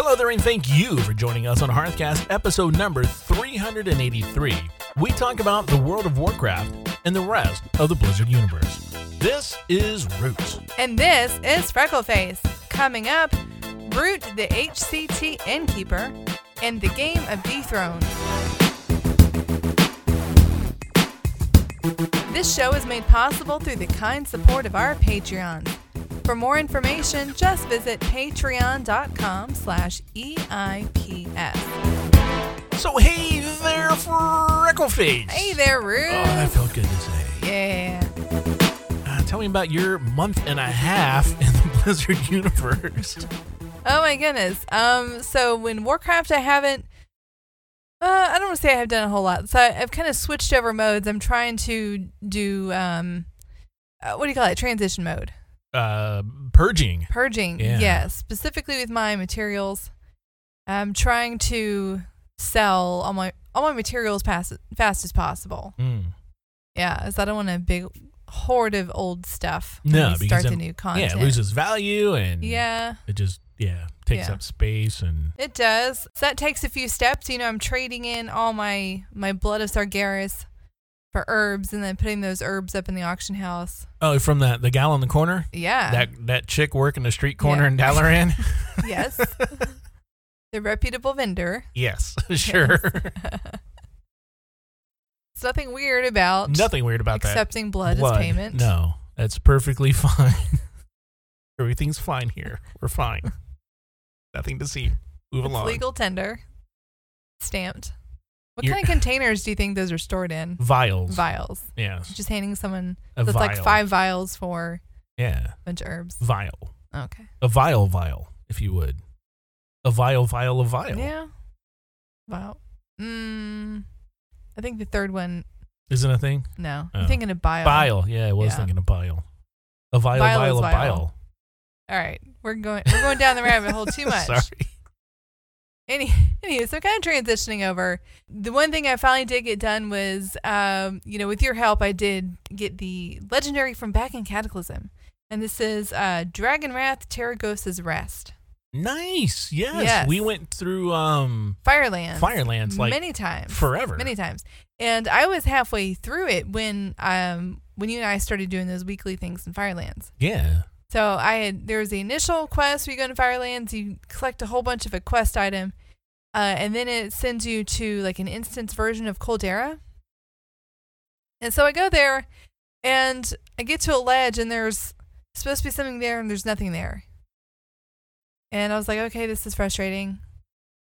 Hello there, and thank you for joining us on Hearthcast episode number 383. We talk about the world of Warcraft and the rest of the Blizzard universe. This is Roots. And this is Freckleface. Coming up, Root the HCT Innkeeper and the game of Dethroned. This show is made possible through the kind support of our Patreons. For more information, just visit patreon.com slash EIPS. So, hey there, Freckleface. Hey there, Root. Oh, that felt good to say. yeah. Uh, tell me about your month and a half in the Blizzard universe. Oh my goodness. Um, so when Warcraft, I haven't. Uh, I don't want to say I have done a whole lot. So I, I've kind of switched over modes. I'm trying to do um, uh, what do you call it? Transition mode, Uh, purging. purging. Yeah. Yes, specifically with my materials. I'm trying to sell all my all my materials fast fast as possible. Mm. Yeah, as I don't want a big hoard of old stuff. No, because start the new content. Yeah, it loses value and Yeah. it just, yeah, takes Yeah. up space and. It does. So that takes a few steps. You know, I'm trading in all my my blood of Sargeras for herbs, and then putting those herbs up in the auction house. Oh, from that the gal in the corner? Yeah. That that chick working the street corner Yeah. in Dalaran? yes. the reputable vendor. yes, sure. It's nothing weird about Nothing weird about accepting blood, that. as payment. No, that's perfectly fine. Everything's fine here. We're fine. Nothing to see. Move It's along. legal tender. Stamped. What You're- kind of containers do you think those are stored in? Vials. Vials. Yeah. Just handing someone A that's like vial. five vials for Yeah. a bunch of herbs. Vial. Okay. A vial vial, if you would. A vial vial of vial. Yeah. Wow. Mm, I think the third one. Isn't a thing? No, Oh. I'm thinking of bio. Bile. Yeah, I was Yeah. thinking of bile. A vial Bile vial is of vial. bile. All right, we're going. We're going down the rabbit hole too much. Sorry. Any, anyway, so kind of transitioning over. The one thing I finally did get done was, um, you know, with your help, I did get the legendary from back in Cataclysm, and this is uh, Dragonwrath Tarecgosa's Rest, Nice. Yes. Yes. We went through um Firelands, Firelands like many times, forever. many times, and I was halfway through it when um when you and I started doing those weekly things in Firelands. Yeah. So I had there was the initial quest where you go into Firelands, you collect a whole bunch of a quest item, uh, and then it sends you to like an instance version of Coldera. And so I go there, and I get to a ledge, and there's supposed to be something there, and there's nothing there. And I was like, okay, this is frustrating.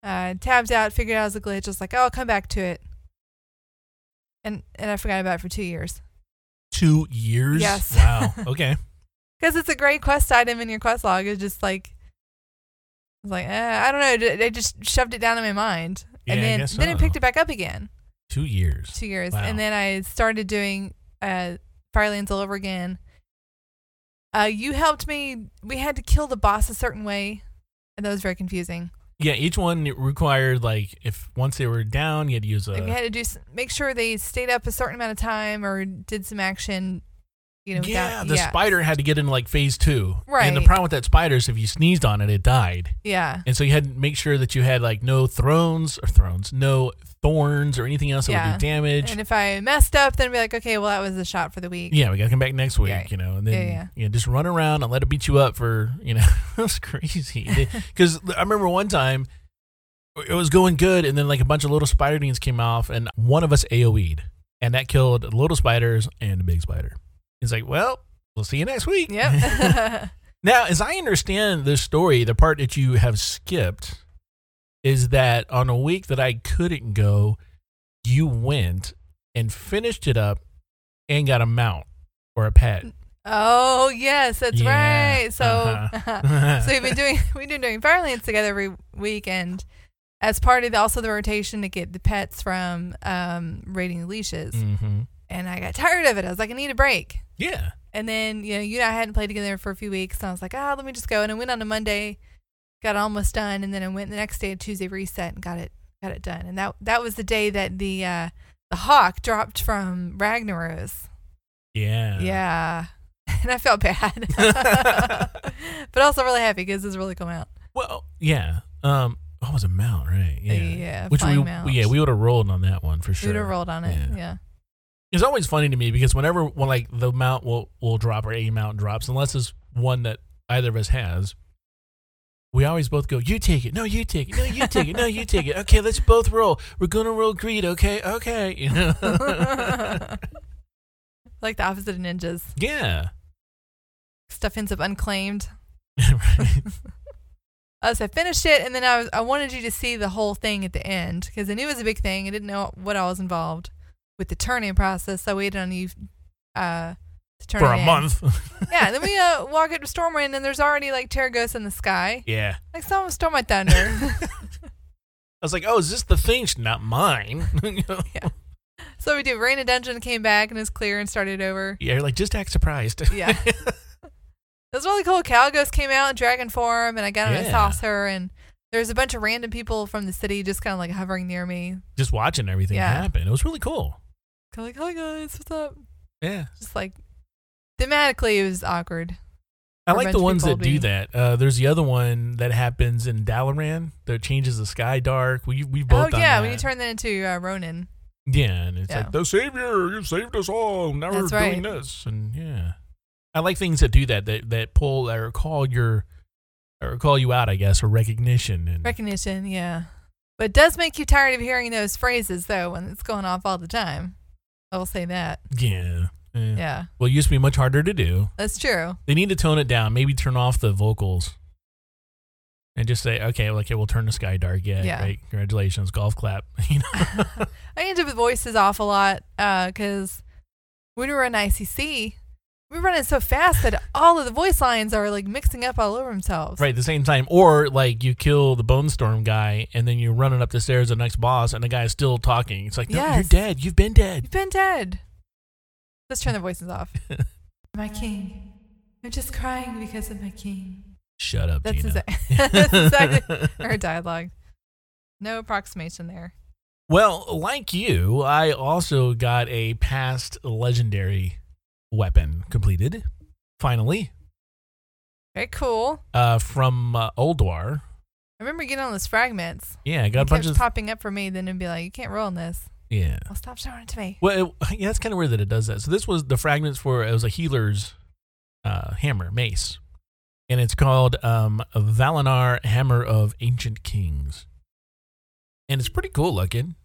Uh, tabbed out, figured out it was a glitch. I was like, oh, I'll come back to it. And and I forgot about it for two years. Two years. Yes. Wow. Okay. Because it's a great quest item in your quest log. It's just like, it's like eh, I don't know. They just shoved it down in my mind, Yeah, and then guess then it picked it back up again. Two years. Two years, Wow. and then I started doing uh, Firelands all over again. Uh, you helped me. We had to kill the boss a certain way, and that was very confusing. Yeah, each one required like if once they were down, you had to use a like we had to do make sure they stayed up a certain amount of time or did some action. You know, yeah, without, the spider had to get into like phase two. Right. And the problem with that spider is if you sneezed on it, it died. Yeah, And so you had to make sure that you had like no thrones or thrones, no thorns or anything else that Yeah. would do damage. and if I messed up, then I'd be like, okay, well, that was the shot for the week. yeah, we gotta come back next week, Yeah. you know, and then Yeah, yeah. you know, just run around and let it beat you up for you know it was crazy. Because I remember one time it was going good, and then like a bunch of little spider beans came off, and one of us AOE'd, and that killed little spiders and the big spider. It's like, well, we'll see you next week. Yep. Now, as I understand the story, the part that you have skipped is that on a week that I couldn't go, you went and finished it up and got a mount or a pet. oh yes, that's Yeah, right. So, uh-huh. so we've been doing we've been doing Firelands together every week, and as part of the, also the rotation to get the pets from um, raiding the leashes. hmm And I got tired of it. I was like, I need a break. Yeah. And then you know you and I hadn't played together for a few weeks, and I was like, ah, let me just go. And I went on a Monday, got almost done, and then I went the next day, a Tuesday reset, and got it got it done. And that that was the day that the uh, the hawk dropped from Ragnaros. Yeah. Yeah. And I felt bad. but also really happy because it's really come out. Well, yeah. Um, oh, it was a mount, right? Yeah. Yeah, Which we, mount. yeah, we would have rolled on that one for sure. We would have rolled on it. Yeah. Yeah. It's always funny to me because whenever when like the mount will will drop or a mount drops, unless it's one that either of us has, we always both go, "You take it, no, you take it, no, you take it, no, you take it." Okay, let's both roll. We're gonna roll greed. Okay, okay. You know? like the opposite of ninjas. yeah. Stuff ends up unclaimed. Right. Uh, so I finished it, and then I was I wanted you to see the whole thing at the end because I knew it was a big thing. I didn't know what all was involved with the turning process. So I waited on you uh, to turn For a in. month. Yeah, then we uh, walk up to Stormwind, and there's already like Tarecgosa in the sky. yeah. Like someone stole my thunder. I was like, "Oh, is this the thing? It's not mine." You know? so we do. Rain of Dungeon came back and is clear and started over. yeah, you're like just act surprised. Yeah. It was really cool. Calgos came out in dragon form, and I got on a saucer, and there's a bunch of random people from the city just kind of like hovering near me. just watching everything Yeah. happen. It was really cool. Kind of like, hi guys, what's up? Yeah. Just like thematically, it was awkward. I like the ones that do that. Uh, there's the other one that happens in Dalaran that changes the sky dark. We we both oh yeah, that. when you turn that into uh, Ronin. yeah, and it's Yeah. like the savior, you saved us all. Now That's we're doing this, and yeah, I like things that do that that that pull or call your or call you out, I guess, or recognition. And Recognition, yeah. But it does make you tired of hearing those phrases though when it's going off all the time. I will say that. yeah, yeah. Yeah, Well, it used to be much harder to do. that's true. They need to tone it down. Maybe turn off the vocals. And just say, okay, well, okay, we'll turn the sky dark. Yeah, Yeah. great, congratulations, golf clap. You know, I ended up with voices off a lot uh, because when we were in ICC, were running so fast that all of the voice lines are like mixing up all over themselves. right at the same time or like you kill the bone storm guy and then you're running up the stairs to the next boss and the guy's still talking it's like no you're dead you've been dead You've been dead. Let's turn the voices off. my king. I'm just crying because of my king. shut up That's, Gina. exact- that's exactly her dialogue. No approximation there. well like you i also got a past legendary weapon completed finally Very cool. uh from uh, Ulduar. I remember getting all those fragments. yeah i got a bunch of popping up for me, then it'd be like, you can't roll on this. yeah Well, stop showing it to me. Well, it, yeah, it's kind of weird that it does that. So this was the fragments for it was a healer's uh, hammer mace, and it's called um, Val'anyr Hammer of Ancient Kings, and it's pretty cool looking.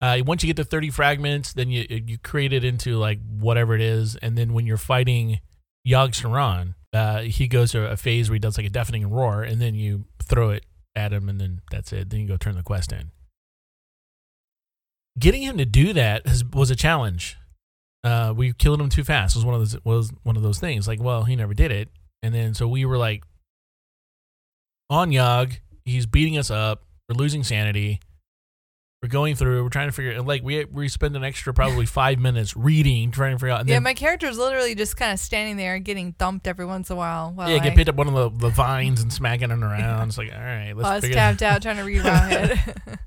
Uh, once you get to thirty fragments, then you you create it into like whatever it is, and then when you're fighting Yogg Saron, uh, he goes to a phase where he does like a deafening roar, and then you throw it at him, and then that's it. Then you go turn the quest in getting him to do that has, was a challenge. Uh, we killed him too fast. Was one of those was one of those things. Like, well, he never did it, and then so we were like on Yogg. He's beating us up. We're losing sanity. We're going through. We're trying to figure. Out like we we spend an extra probably five minutes reading, trying to figure out. And yeah, then, my is literally just kind of standing there getting thumped every once in a while. While yeah, I, get picked up one of the, the vines and smacking it around. It's like, all right, let's I was tapped out trying to read Wowhead.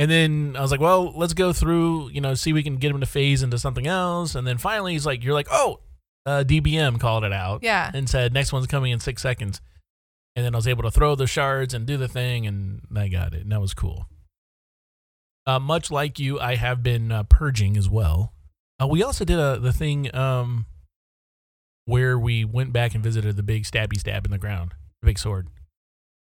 And then I was like, well, let's go through, you know, see if we can get him to phase into something else. And then finally he's like, you're like, oh, uh, DBM called it out yeah. and said, next one's coming in six seconds. And then I was able to throw the shards and do the thing, and I got it. And that was cool. Uh, much like you, I have been uh, purging as well. Uh, we also did a, the thing um, where we went back and visited the big stabby stab in the ground, the big sword.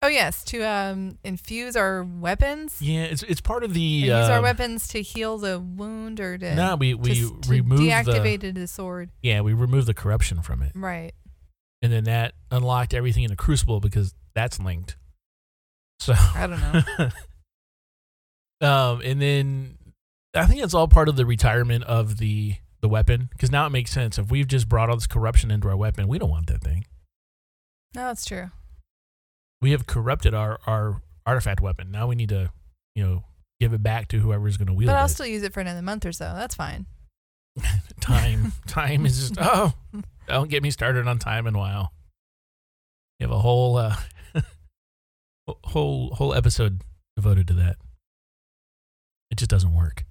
Oh yes, to um infuse our weapons. Yeah, it's it's part of And the. use our um, weapons to heal the wound or to, No, we we to removed the deactivated the sword. yeah we removed the corruption from it. Right. and then that unlocked everything in the crucible because that's linked so I don't know. um and then i think it's all part of the retirement of the the weapon because now it makes sense if we've just brought all this corruption into our weapon we don't want that thing No, that's true. we have corrupted our our artifact weapon now we need to you know give it back to whoever's going to wield it. But I'll it still use it for another month or so. That's fine. time time is just oh don't get me started on time and wow you have a whole uh whole whole episode devoted to that it just doesn't work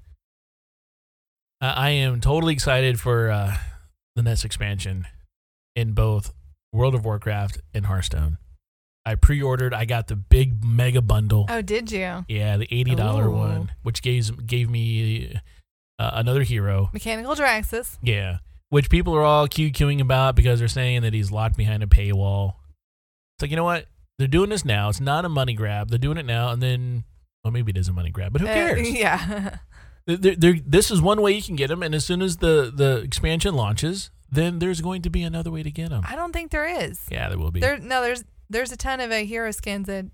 uh, i am totally excited for uh the next expansion in both world of warcraft and hearthstone I pre-ordered. I got the big mega bundle. Oh, did you? Yeah, the eighty dollar one, which gave gave me uh, another hero. Mechanical Draxus. Yeah, which people are all QQing about because they're saying that he's locked behind a paywall. It's like you know what? They're doing this now. It's not a money grab. They're doing it now, and then well, maybe it is a money grab, but who Uh, cares? yeah. They're- they're- this is one way you can get them, and as soon as the the expansion launches, then there's going to be another way to get them. I don't think there is. Yeah, there will be. There no, there's there's a ton of uh, hero skins that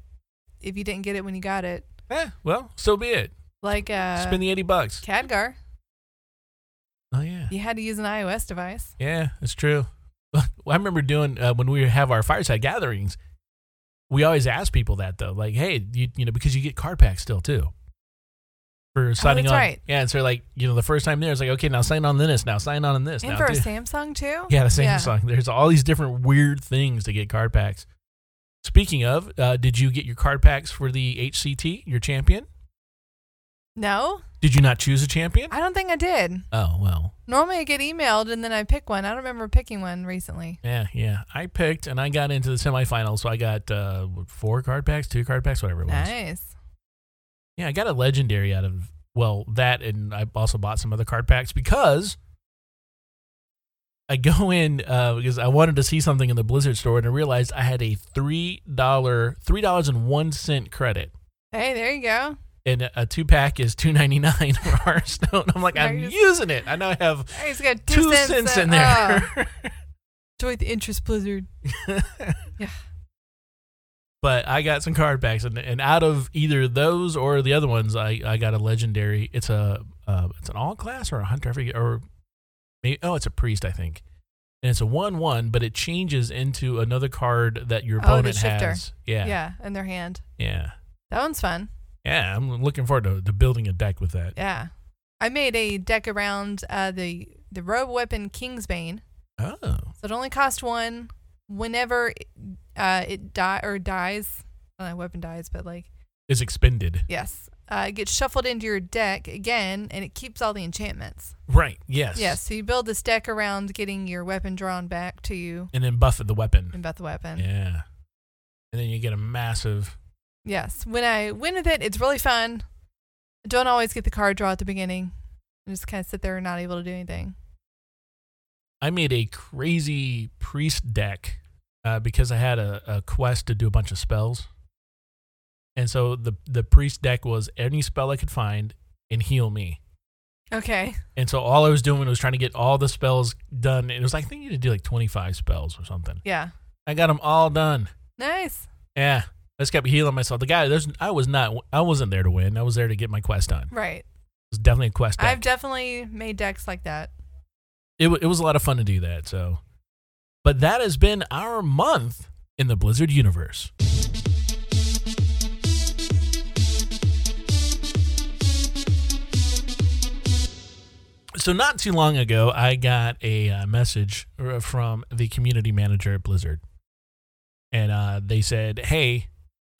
if you didn't get it when you got it, Eh, well, so be it. like uh Spend the eighty bucks. Khadgar, Oh yeah, you had to use an iOS device. yeah, it's true. Well, I remember doing uh, when we have our fireside gatherings. We always ask people that though, like, hey, you you know, because you get card packs still too. For signing Oh, that's on, right. yeah. And so like, you know, the first time there, it's like, okay, now sign on this, now sign on in this, And now for a. Samsung too? Yeah, the Samsung. Yeah. There's all these different weird things to get card packs. Speaking of, uh, did you get your card packs for the HCT, your champion? No, Did you not choose a champion? I don't think I did. Oh well, Normally I get emailed and then I pick one. I don't remember picking one recently. yeah, yeah. I picked and I got into the semifinals, so I got uh, four card packs, two card packs, whatever it was. Nice. Yeah, I got a legendary out of well that, and I also bought some other card packs because I go in uh, because I wanted to see something in the Blizzard store, and I realized I had a three dollar, three dollars and one cent credit. Hey, there you go. And a two pack is two ninety nine for Hearthstone. I'm like, I'm using it. I now have he's got two, two cents, cents in oh, there. enjoy the interest blizzard. Yeah. But I got some card packs, and, and out of either those or the other ones, I, I got a legendary. It's a uh, it's an all class or a hunter, I forget, or maybe oh, it's a priest, I think. And it's a one one, but it changes into another card that your Oh, opponent shifter. has. Yeah, Yeah. in their hand. yeah, That one's fun. Yeah. I'm looking forward to, to building a deck with that. Yeah. I made a deck around uh, the the robe weapon Kingsbane. Oh, So it only cost one. Whenever uh, it die or dies, don't weapon dies, but like is expended. yes, uh, it gets shuffled into your deck again, and it keeps all the enchantments. Right. Yes. Yes, so you build this deck around getting your weapon drawn back to you And then buff the weapon. and about the weapon. Yeah. And then you get a massive. Yes, when I win with it, it's really fun. I don't always get the card draw at the beginning. I just kind of sit there and not able to do anything. I made a crazy priest deck uh, because I had a, a quest to do a bunch of spells. And so the the priest deck was any spell I could find and heal me. Okay. And so all I was doing was trying to get all the spells done. And it was like I think you had to do like 25 spells or something. Yeah. I got them all done. Nice. Yeah. I just kept healing myself. The guy, there's, I was not, I wasn't there to win. I was there to get my quest done. Right. It was definitely a quest deck. I've definitely made decks like that. it, wa- it was a lot of fun to do that. So, but that has been our month in the Blizzard universe. So, not too long ago, I got a uh, message from the community manager at Blizzard. And uh, they said, hey,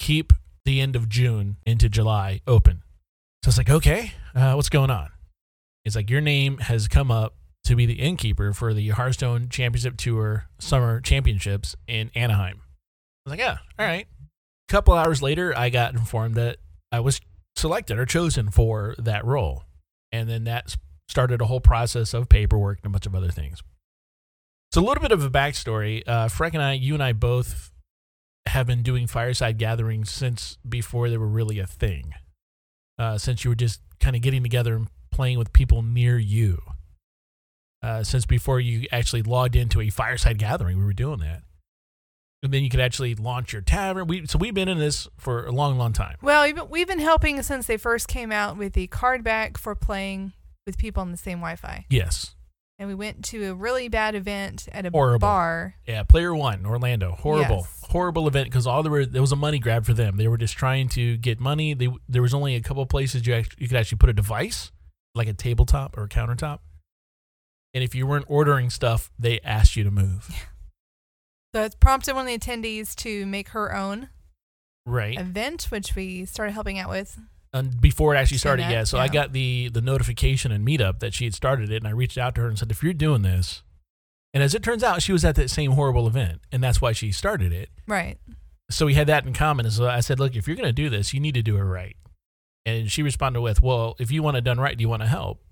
keep the end of June into July open. So, it's like, okay, uh, what's going on? It's like, your name has come up to be the innkeeper for the Hearthstone Championship Tour Summer Championships in Anaheim. I was like, yeah, all right. A couple hours later, I got informed that I was selected or chosen for that role. And then that started a whole process of paperwork and a bunch of other things. So, a little bit of a backstory. Uh, Freck and I, you and I both have been doing fireside gatherings since before they were really a thing. Uh, since you were just kind of getting together and playing with people near you uh, since before you actually logged into a fireside gathering. We were doing that. And then you could actually launch your tavern. We, so we've been in this for a long, long time. Well, we've been, we've been helping since they first came out with the card back for playing with people on the same Wi-Fi. Yes. And we went to a really bad event at a Horrible. bar. Yeah. Player one, Orlando. Horrible, Yes. horrible event because all there were, there was a money grab for them. They were just trying to get money. They, there was only a couple places you, act, you could actually put a device, like a tabletop or a countertop. And if you weren't ordering stuff, they asked you to move. So it's prompted one of the attendees to make her own Right. event, which we started helping out with. And before it actually started yeah so i got the the notification and meetup that she had started it and i reached out to her and said if you're doing this and as it turns out she was at that same horrible event and that's why she started it Right. so we had that in common. And so I said, look, if you're going to do this, you need to do it right. And she responded with, well, if you want it done right, do you want to help?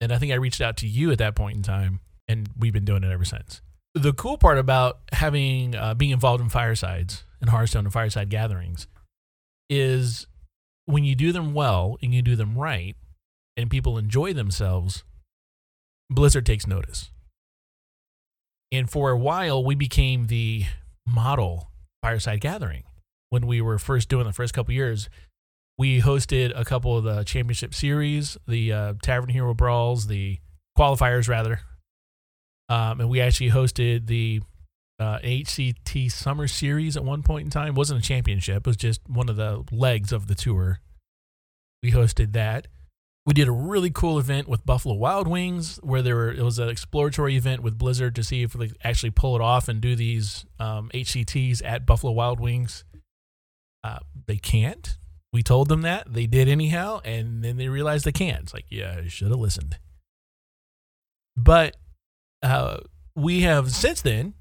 And I think I reached out to you at that point in time, and we've been doing it ever since. The cool part about having uh, being involved in firesides and Hearthstone and fireside gatherings is when you do them well and you do them right, and people enjoy themselves, Blizzard takes notice. And for a while, we became the model fireside gathering. When we were first doing the first couple years, we hosted a couple of the championship series, the uh, Tavern Hero Brawls, the qualifiers rather, um, and we actually hosted the uh, HCT Summer Series at one point in time. It wasn't a championship; it was just one of the legs of the tour. We hosted that. We did a really cool event with Buffalo Wild Wings, where there were, it was an exploratory event with Blizzard to see if could actually pull it off and do these um, HCTs at Buffalo Wild Wings. Uh, they can't. We told them that they did anyhow, and then they realized they can't. It's like, yeah, I should have listened. But uh, we have since then,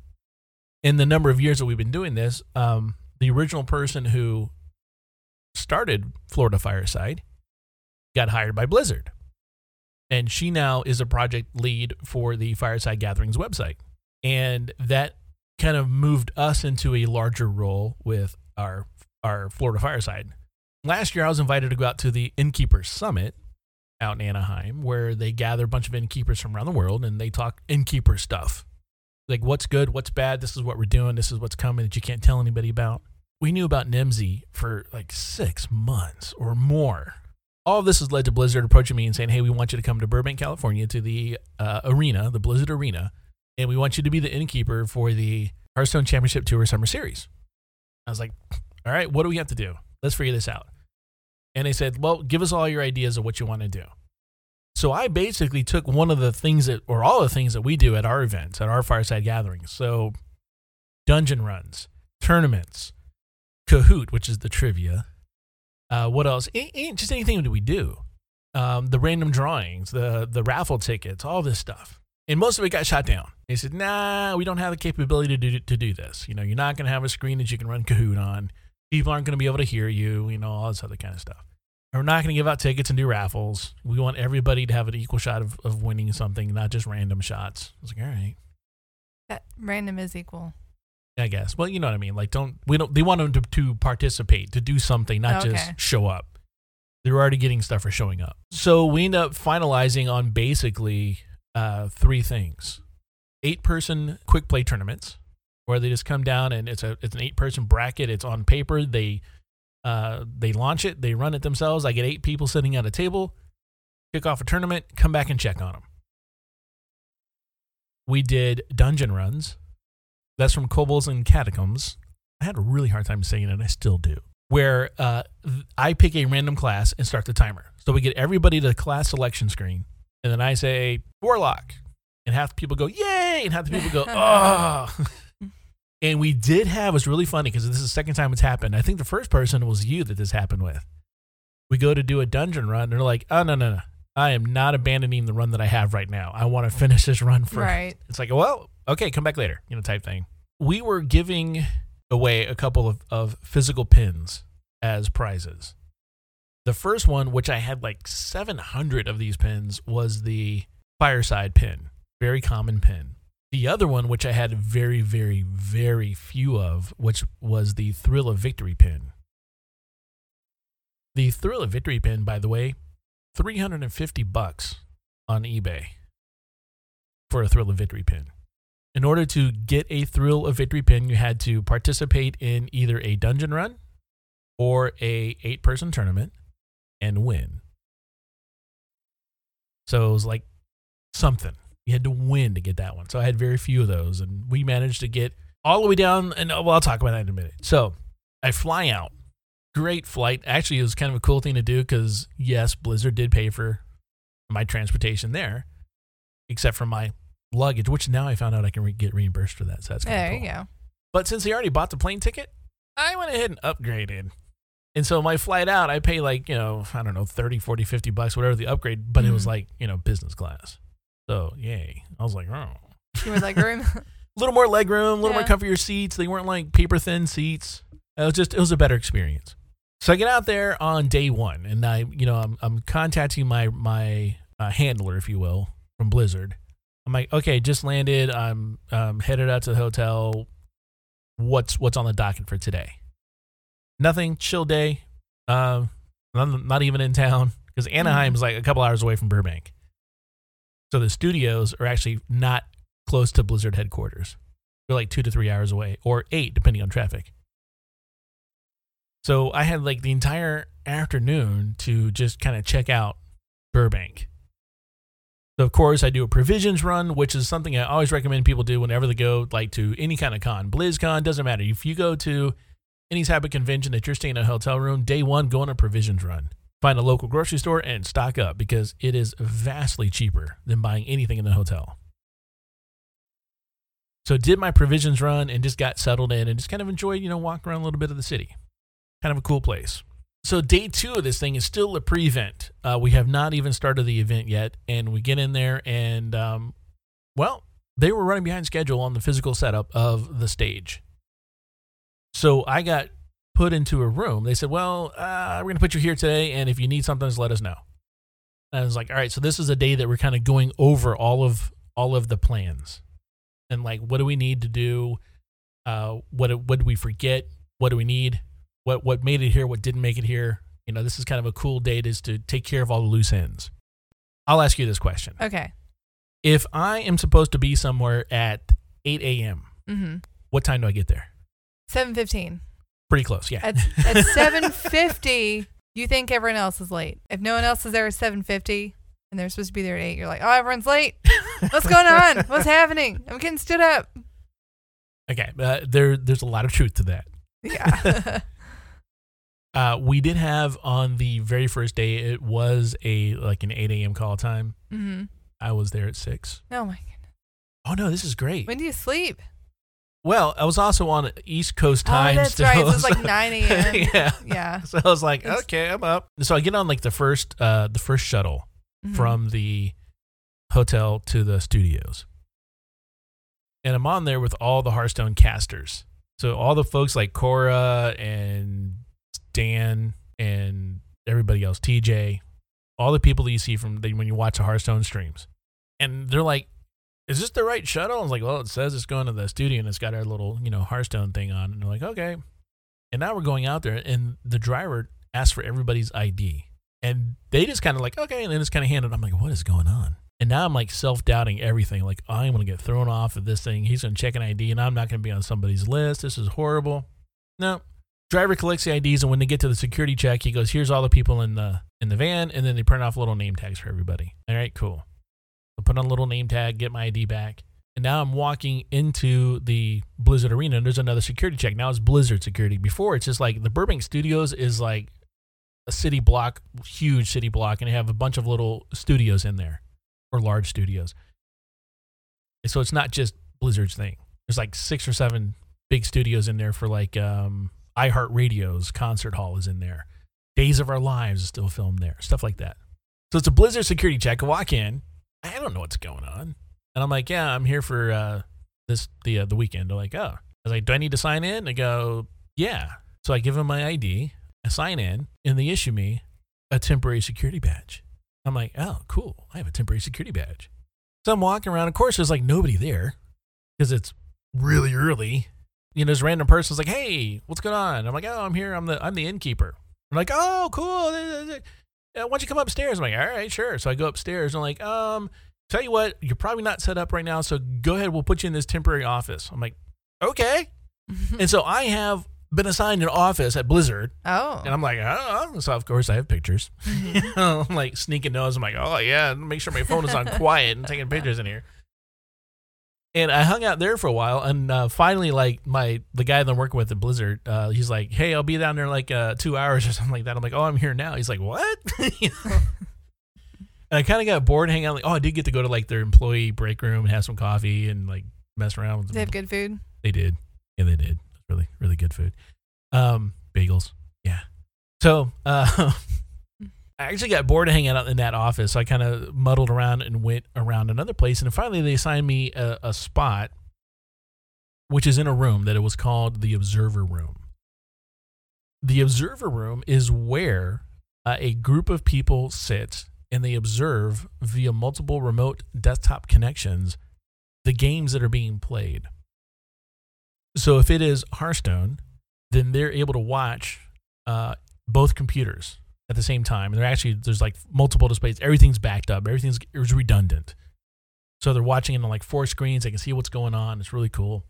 in the number of years that we've been doing this, um, the original person who started Florida Fireside got hired by Blizzard. And she now is a project lead for the Fireside Gatherings website. And that kind of moved us into a larger role with our our Florida Fireside. Last year I was invited to go out to the Innkeeper Summit out in Anaheim where they gather a bunch of innkeepers from around the world and they talk innkeeper stuff. Like what's good, what's bad, this is what we're doing, this is what's coming that you can't tell anybody about. We knew about Nimsy for like 6 months or more all of this has led to Blizzard approaching me and saying, "Hey, we want you to come to Burbank, California, to the uh, arena, the Blizzard Arena, and we want you to be the innkeeper for the Hearthstone Championship Tour Summer Series." I was like, "All right, what do we have to do? Let's figure this out." And they said, "Well, give us all your ideas of what you want to do." So I basically took one of the things that, or all the things that we do at our events, at our fireside gatherings. So dungeon runs, tournaments, Kahoot, which is the trivia, uh, what else? just anything that we do. Um, the random drawings, the the raffle tickets, all this stuff. And most of it got shot down. They said, "Nah, we don't have the capability to do, to do this. You know, you're not going to have a screen that you can run Kahoot on. People aren't going to be able to hear you. You know, all this other kind of stuff. We're not going to give out tickets and do raffles. We want everybody to have an equal shot of, of winning something, not just random shots." I was like, "All right." That random is equal. I guess. Well, you know what I mean. Like, don't we don't? They want them to, to participate, to do something, not Okay. just show up. They're already getting stuff for showing up. So we end up finalizing on basically uh, three things: eight person quick play tournaments, where they just come down and it's a it's an eight person bracket. It's on paper. They uh, they launch it. They run it themselves. I get eight people sitting at a table, kick off a tournament, come back and check on them. We did dungeon runs. That's from Kobolds and Catacombs. I had a really hard time saying it, and I still do. Where uh, I pick a random class and start the timer. So we get everybody to the class selection screen, and then I say Warlock, and half the people go Yay, and half the people go Oh. and we did have it was really funny because this is the second time it's happened. I think the first person was you that this happened with. We go to do a dungeon run, and they're like, Oh no no no, I am not abandoning the run that I have right now. I want to finish this run first. Right. It's like, well, okay, come back later, you know, type thing. We were giving away a couple of, of physical pins as prizes. The first one, which I had like 700 of these pins, was the fireside pin, very common pin. The other one, which I had very, very, very few of, which was the thrill of victory pin. The thrill of victory pin, by the way, 350 bucks on eBay for a thrill of victory pin. In order to get a thrill of victory pin, you had to participate in either a dungeon run or a eight person tournament and win. So it was like something. You had to win to get that one. So I had very few of those, and we managed to get all the way down. And well, I'll talk about that in a minute. So I fly out. Great flight. Actually, it was kind of a cool thing to do because yes, Blizzard did pay for my transportation there, except for my luggage, which now I found out I can re- get reimbursed for that. So that's kind There of cool. you go. But since they already bought the plane ticket, I went ahead and upgraded. And so my flight out, I pay like, you know, I don't know, 30, 40, 50 bucks, whatever the upgrade, but it was Mhm. like, you know, business class. So, yay. I was like, oh. You were like room. A little more leg room, a little more Yeah. comfier seats. They weren't like paper thin seats. It was just it was a better experience. So I get out there on day one, and I you know I'm I'm contacting my my uh, handler, if you will, from Blizzard. I'm like, okay, just landed. I'm um, headed out to the hotel. What's what's on the docket for today? Nothing. Chill day. Um, not, not even in town because Anaheim is like a couple hours away from Burbank. So the studios are actually not close to Blizzard headquarters. They're like two to three hours away, or eight, depending on traffic. So I had like the entire afternoon to just kind of check out Burbank. So of course I do a provisions run, which is something I always recommend people do whenever they go like to any kind of con. BlizzCon doesn't matter. If you go to any type of convention that you're staying in a hotel room, day one, go on a provisions run. Find a local grocery store and stock up because it is vastly cheaper than buying anything in the hotel. So did my provisions run and just got settled in and just kind of enjoyed, you know, walking around a little bit of the city. Kind of a cool place. So day two of this thing is still a pre-event. Uh, we have not even started the event yet, and we get in there and, um, well, they were running behind schedule on the physical setup of the stage. So I got put into a room. They said, "Well, uh, we're going to put you here today, and if you need something, just let us know." And I was like, "All right." So this is a day that we're kind of going over all of all of the plans, and like, what do we need to do? Uh, what what do we forget? What do we need? What what made it here? What didn't make it here? You know, this is kind of a cool day is to take care of all the loose ends. I'll ask you this question: Okay. If I am supposed to be somewhere at 8 a.m., Mm-hmm. what time do I get there? Seven fifteen. Pretty close, yeah. At at seven fifty, you think everyone else is late. If no one else is there at seven fifty and they're supposed to be there at eight, you're like, oh, everyone's late. What's going on? What's happening? I'm getting stood up. Okay, uh, there there's a lot of truth to that. Yeah. Uh, we did have on the very first day it was a like an 8 a.m. call time. mm-hmm. I was there at six. Oh my goodness. Oh no, this is great. When do you sleep? Well, I was also on East Coast time. oh, that's still, right. It was like nine a.m. yeah. Yeah. So I was like, It's- okay, I'm up. So I get on like the first uh the first shuttle Mhm. from the hotel to the studios. And I'm on there with all the Hearthstone casters. So all the folks like Cora and Dan and everybody else, TJ, all the people that you see from the, when you watch the Hearthstone streams. And they're like, is this the right shuttle? I was like, well, it says it's going to the studio and it's got our little, you know, Hearthstone thing on. And they're like, okay. And now we're going out there and the driver asked for everybody's ID. And they just kind of like, okay. And then it's kind of handed. I'm like, what is going on? And now I'm like self doubting everything. Like, I'm going to get thrown off of this thing. He's going to check an ID and I'm not going to be on somebody's list. This is horrible. No. Driver collects the IDs and when they get to the security check, he goes, here's all the people in the in the van. And then they print off little name tags for everybody. All right, cool. Put on a little name tag, get my ID back. And now I'm walking into the Blizzard Arena and there's another security check. Now it's Blizzard security. Before it's just like the Burbank Studios is like a city block, huge city block, and they have a bunch of little studios in there or large studios. So it's not just Blizzard's thing. There's like six or seven big studios in there for like um, iHeartRadio's concert hall is in there. Days of Our Lives is still filmed there, stuff like that. So it's a Blizzard security check. I walk in. I don't know what's going on. And I'm like, yeah, I'm here for uh, this the uh, the weekend. They're like, oh. I was like, do I need to sign in? They go, yeah. So I give them my ID. I sign in, and they issue me a temporary security badge. I'm like, oh, cool. I have a temporary security badge. So I'm walking around. Of course, there's like nobody there because it's really early. You know, this random person's like, hey, what's going on? I'm like, oh, I'm here. I'm the I'm the innkeeper. I'm like, oh, cool. Uh, why don't you come upstairs? I'm like, all right, sure. So I go upstairs. And I'm like, um, tell you what, you're probably not set up right now. So go ahead. We'll put you in this temporary office. I'm like, okay. and so I have been assigned an office at Blizzard. oh. And I'm like, oh. So of course I have pictures. Mhm. You know, I'm like sneaking nose. I'm like, oh yeah, make sure my phone is on quiet and taking pictures in here. And I hung out there for a while, and uh, finally, like my the guy that I'm working with at Blizzard, uh, he's like, "Hey, I'll be down there in like uh, two hours or something like that." I'm like, "Oh, I'm here now." He's like, "What?" You know? And I kind of got bored hanging out. Like, oh, I did get to go to like their employee break room and have some coffee and like mess around with they have good food. they did. Yeah, they did. Really, really good food. Um, bagels. Yeah. So, uh, I actually got bored of hanging out in that office. So I kind of muddled around and went around another place. And finally, they assigned me a, a spot, which is in a room that it was called the Observer Room. the observer room is where uh, a group of people sit and they observe via multiple remote desktop connections the games that are being played. So if it is Hearthstone, then they're able to watch uh, both computers at the same time. And they're actually there's like multiple displays. Everything's backed up. Everything's is redundant. So they're watching it on like four screens. They can see what's going on. It's really cool.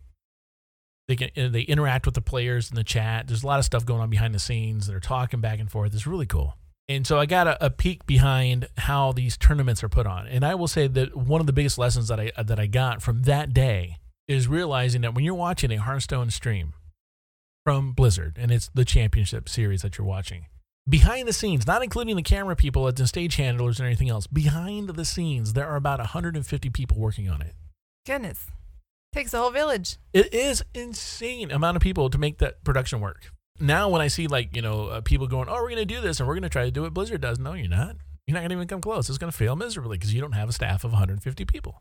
They can they interact with the players in the chat. There's a lot of stuff going on behind the scenes. They're talking back and forth. It's really cool. And so I got a, a peek behind how these tournaments are put on. And I will say that one of the biggest lessons that I that I got from that day is realizing that when you're watching a Hearthstone stream from Blizzard and it's the championship series that you're watching, behind the scenes, not including the camera people at the stage handlers and anything else, behind the scenes, there are about 150 people working on it. Goodness. Takes a whole village. It is insane amount of people to make that production work. Now, when I see like you know uh, people going, "Oh, we're going to do this and we're going to try to do what Blizzard does," no, you're not. You're not going to even come close. It's going to fail miserably because you don't have a staff of 150 people.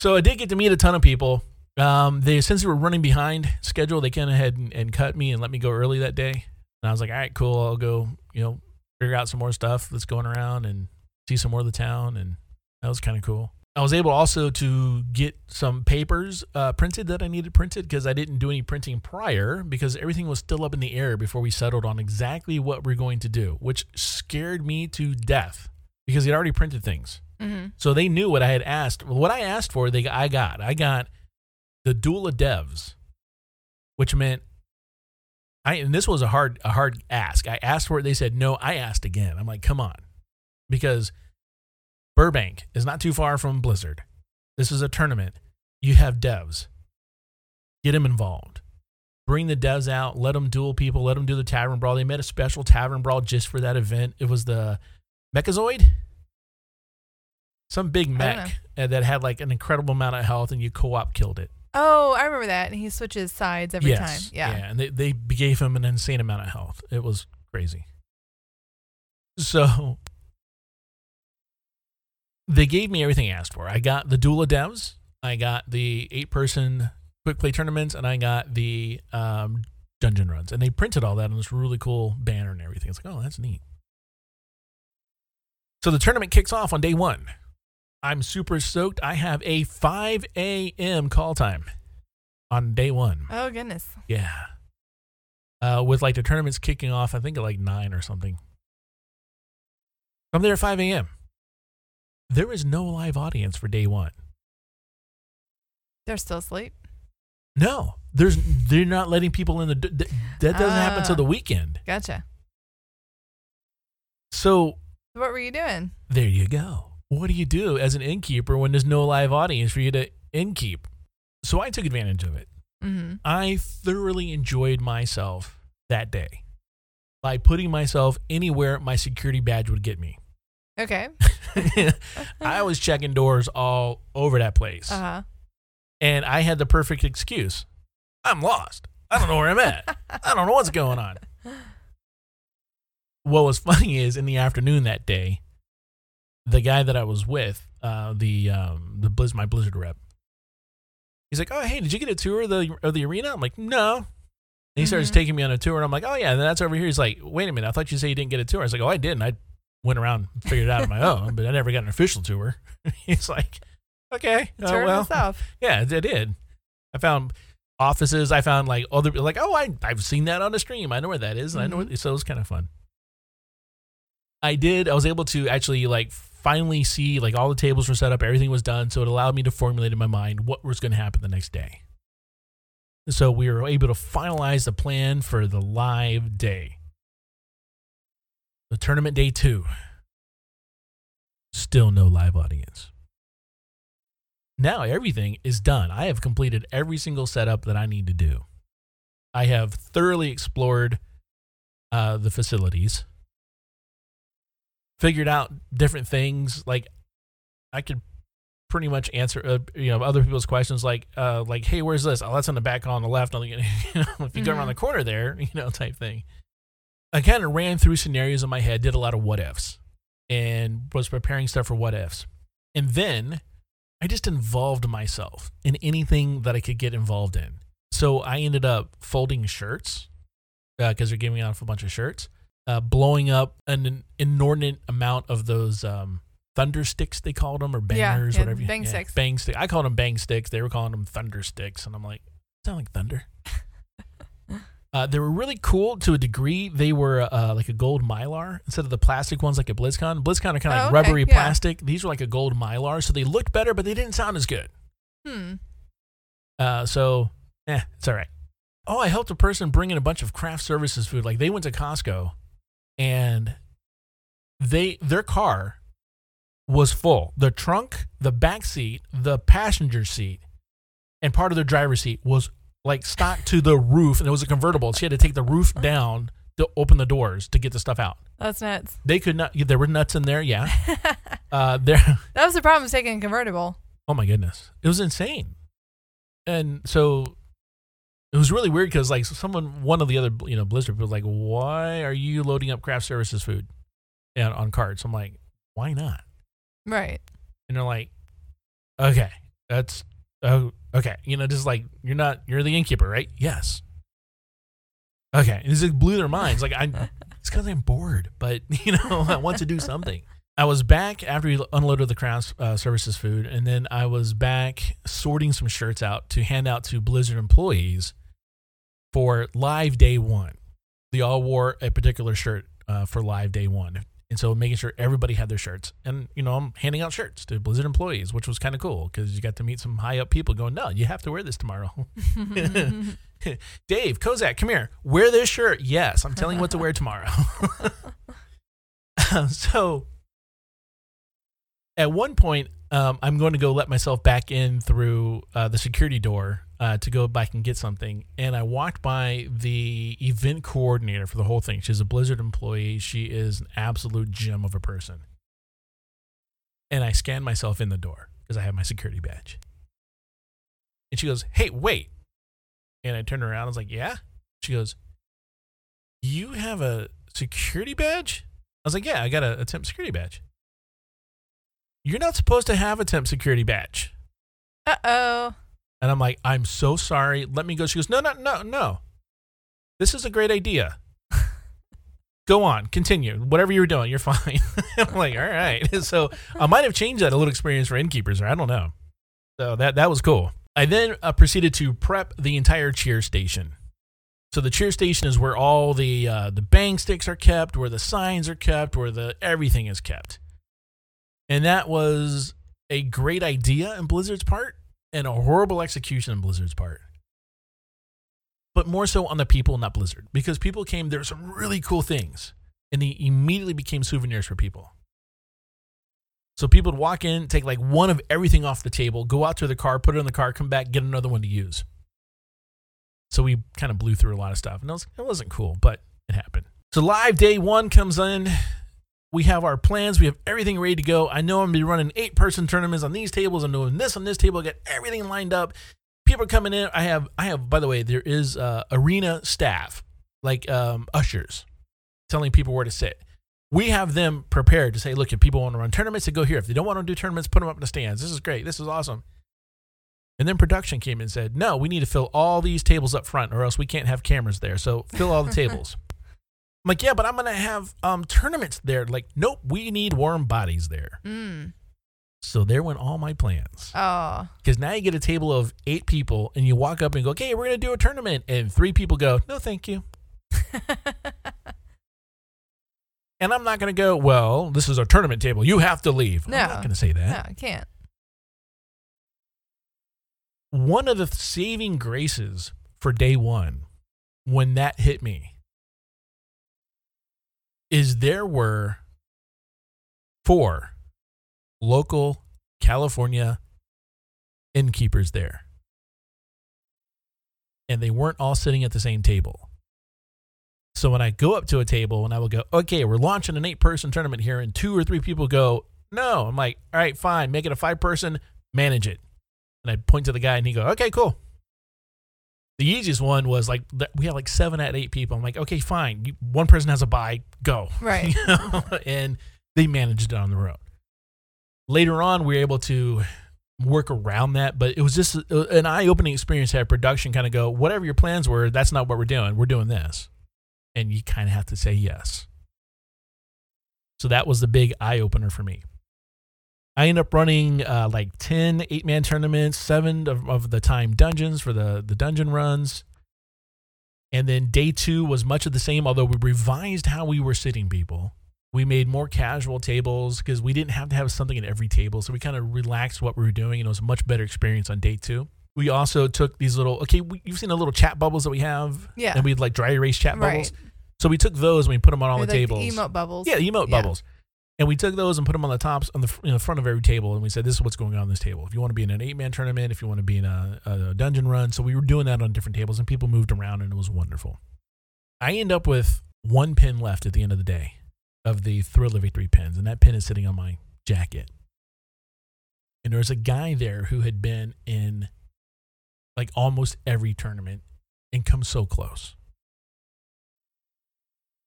So I did get to meet a ton of people. Um, they since they were running behind schedule, they went ahead and, and cut me and let me go early that day. And I was like, all right, cool. I'll go, you know, figure out some more stuff that's going around and see some more of the town. And that was kind of cool. I was able also to get some papers uh, printed that I needed printed because I didn't do any printing prior because everything was still up in the air before we settled on exactly what we're going to do, which scared me to death because they'd already printed things. Mm-hmm. So they knew what I had asked. Well, what I asked for, they I got. I got the Duel of Devs, which meant I and this was a hard a hard ask. I asked for it. They said no. I asked again. I'm like, come on, because Burbank is not too far from Blizzard. This is a tournament. You have devs. Get them involved. Bring the devs out. Let them duel people. Let them do the tavern brawl. They made a special tavern brawl just for that event. It was the Mechazod, some big mech that had like an incredible amount of health, and you co-op killed it. Oh, I remember that. And he switches sides every yes, time. Yeah. yeah, and they they gave him an insane amount of health. It was crazy. So they gave me everything I asked for. I got the Duel of Devs, I got the eight person quick play tournaments, and I got the um, dungeon runs. And they printed all that on this really cool banner and everything. It's like, oh, that's neat. So the tournament kicks off on day one. I'm super stoked. I have a 5 a.m. call time on day one. Oh, goodness. Yeah. Uh, with like the tournaments kicking off, I think at like 9 or something. I'm there at 5 a.m there is no live audience for day one. They're still asleep. No, there's they're not letting people in the. That doesn't happen until the ah. weekend. Gotcha. So what were you doing? There you go. What do you do as an innkeeper when there's no live audience for you to innkeep? So I took advantage of it. Mm-hmm. I thoroughly enjoyed myself that day by putting myself anywhere my security badge would get me. Okay. I was checking doors all over that place. Uh-huh. And I had the perfect excuse. I'm lost. I don't know where I'm at. I don't know what's going on. What was funny is in the afternoon that day, the guy that I was with, uh, the um, the Blizz, my Blizzard rep, he's like, "Oh, hey, did you get a tour of the of the arena?" I'm like, "No." And he starts mm-hmm. taking me on a tour, and I'm like, "Oh yeah." And that's over here. He's like, "Wait a minute, I thought you said you didn't get a tour." I was like, "Oh, I didn't. I went around and figured it out on my own, but I never got an official tour. He's like, okay, uh, well, yeah, I did. I found offices. I found like other like, oh, I I've seen that on the stream. I know where that is. Mm-hmm. I know, mm-hmm. so it was kind of fun. I did. I was able to actually like finally see like all the tables were set up, everything was done, so it allowed me to formulate in my mind what was going to happen the next day. So we were able to finalize the plan for the live day. The tournament day two. Still no live audience. Now everything is done. I have completed every single setup that I need to do. I have thoroughly explored uh, the facilities, figured out different things. Like I could pretty much answer uh, you know other people's questions like uh, like hey where's this oh that's on the back on the left on the, you know, if you mm-hmm. go around the corner there you know type thing I kind of ran through scenarios in my head, did a lot of what ifs, and was preparing stuff for what ifs. And then I just involved myself in anything that I could get involved in. So I ended up folding shirts because they're giving off a bunch of shirts, uh, blowing up an inordinate amount of those um, thunder sticks they called them or Yeah, bangers, yeah, whatever. you- bang sticks. Bang stick. I called them bang sticks. They were calling them thunder sticks, and I'm like, sound like thunder. Uh, they were really cool to a degree. They were uh, like a gold mylar instead of the plastic ones like a BlizzCon. BlizzCon are kind of Oh, like okay, rubbery yeah. plastic. These were like a gold mylar, so they looked better, but they didn't sound as good. Hmm. Uh, so, eh, it's all right. Oh, I helped a person bring in a bunch of craft services food. Like they went to Costco, and they their car was full. The trunk, the back seat, the passenger seat, and part of the driver's seat was like stocked to the roof, and it was a convertible. She had to take the roof down to open the doors to get the stuff out. That's nuts. They could not. There were nuts in there. Yeah. Uh, there. that was the problem with taking a convertible. Oh my goodness, it was insane. And so it was really weird because like someone, one of the other you know Blizzard was like, "Why are you loading up craft services food and on carts?" I'm like, "Why not?" Right. And they're like, "Okay, that's oh okay." You know, just like you're not you're the innkeeper, right? Yes. Okay, and it just blew their minds. Like I, it's because I'm bored, but you know, I want to do something. I was back after we unloaded the craft uh, services food, and then I was back sorting some shirts out to hand out to Blizzard employees for live day one. They all wore a particular shirt uh, for live day one, and so making sure everybody had their shirts. And you know, I'm handing out shirts to Blizzard employees, which was kind of cool because you got to meet some high up people going, "No, you have to wear this tomorrow." Dave Kosak, come here. Wear this shirt. Yes, I'm telling you what to wear tomorrow. so at one point, um, I'm going to go let myself back in through uh, the security door uh, to go back and get something. And I walked by the event coordinator for the whole thing. She's a Blizzard employee. She is an absolute gem of a person. And I scanned myself in the door because I have my security badge. And she goes, Hey, wait. And I turned around. I was like, Yeah. She goes, You have a security badge? I was like, Yeah, I got a, a temp security badge. You're not supposed to have a temp security badge. Uh oh. And I'm like, I'm so sorry. Let me go. She goes, No, no, no, no. This is a great idea. Go on, continue. Whatever you were doing, you're fine. I'm like, all right. So I might have changed that a little experience for innkeepers, or I don't know. So that that was cool. I then uh, proceeded to prep the entire cheer station. So the cheer station is where all the uh, the bang sticks are kept, where the signs are kept, where the everything is kept. And that was a great idea in Blizzard's part and a horrible execution on Blizzard's part. But more so on the people, not Blizzard, because people came. There were some really cool things, and they immediately became souvenirs for people. So people would walk in, take like one of everything off the table, go out to the car, put it in the car, come back, get another one to use. So we kind of blew through a lot of stuff, and it, was, it wasn't cool, but it happened. So live day one comes in. We have our plans. We have everything ready to go. I know I'm gonna be running eight person tournaments on these tables. I'm doing this on this table. I got everything lined up. People are coming in. I have I have by the way, there is uh, arena staff like um, ushers telling people where to sit. We have them prepared to say, look, if people want to run tournaments, they go here. If they don't want to do tournaments, put them up in the stands. This is great. This is awesome. And then production came in and said, no, we need to fill all these tables up front, or else we can't have cameras there. So fill all the tables. I'm like, yeah, but I'm gonna have um, tournaments there. Like, nope, we need warm bodies there. Mm. So there went all my plans. Oh. Because now you get a table of eight people, and you walk up and go, okay, we're gonna do a tournament, and three people go, no, thank you. And I'm not gonna go, well, this is our tournament table. You have to leave. No. I'm not gonna say that. no, I can't. one of the saving graces for day one when that hit me is there were four local California innkeepers there. And they weren't all sitting at the same table. So when I go up to a table and I will go, okay, we're launching an eight person tournament here, and two or three people go, no. I'm like, all right, fine, make it a five person, manage it. And I point to the guy and he go, okay, cool. The easiest one was like we had like seven at eight people. I'm like, okay, fine. You, one person has a buy, go. Right. You know? and they managed it on the road. Later on, we were able to work around that. But it was just uh, an eye opening experience to have production kind of go, whatever your plans were, that's not what we're doing. We're doing this. And you kind of have to say yes. So that was the big eye opener for me. I end up running uh, like 10 eight man tournaments, seven of, of the time dungeons for the, the dungeon runs. And then day two was much of the same, although we revised how we were sitting people. We made more casual tables because we didn't have to have something at every table. So we kind of relaxed what we were doing, and it was a much better experience on day two. We also took these little, okay, we, you've seen the little chat bubbles that we have? Yeah. And we'd like dry erase chat Right. bubbles. So we took those and we put them on all the like tables. emote bubbles. Yeah, the emote Yeah. bubbles. And we took those and put them on the tops on the front of every table, and we said, "This is what's going on this table. If you want to be in an eight man tournament, if you want to be in a, a dungeon run." So we were doing that on different tables, and people moved around, and it was wonderful. I end up with one pin left at the end of the day of the Thrill of Victory pins, and that pin is sitting on my jacket. And there was a guy there who had been in like almost every tournament and come so close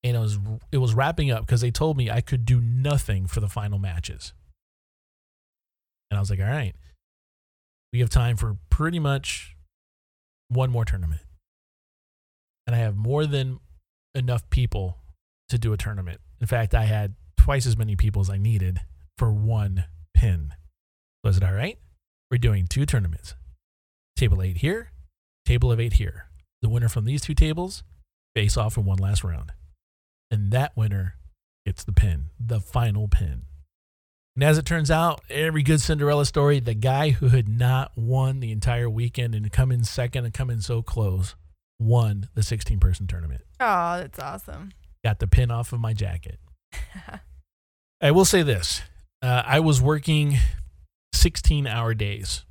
and it was it was wrapping up because they told me I could do nothing for the final matches. And I was like, all right, we have time for pretty much one more tournament. And I have more than enough people to do a tournament. In fact, I had twice as many people as I needed for one pin. Was it all right? We're doing two tournaments. Table eight here, table of eight here. The winner from these two tables face off in one last round and that winner gets the pin, the final pin. And as it turns out, every good Cinderella story, the guy who had not won the entire weekend and come in second and come in so close won the 16 person tournament. Oh, that's awesome. Got the pin off of my jacket. I will say this uh, I was working 16 hour days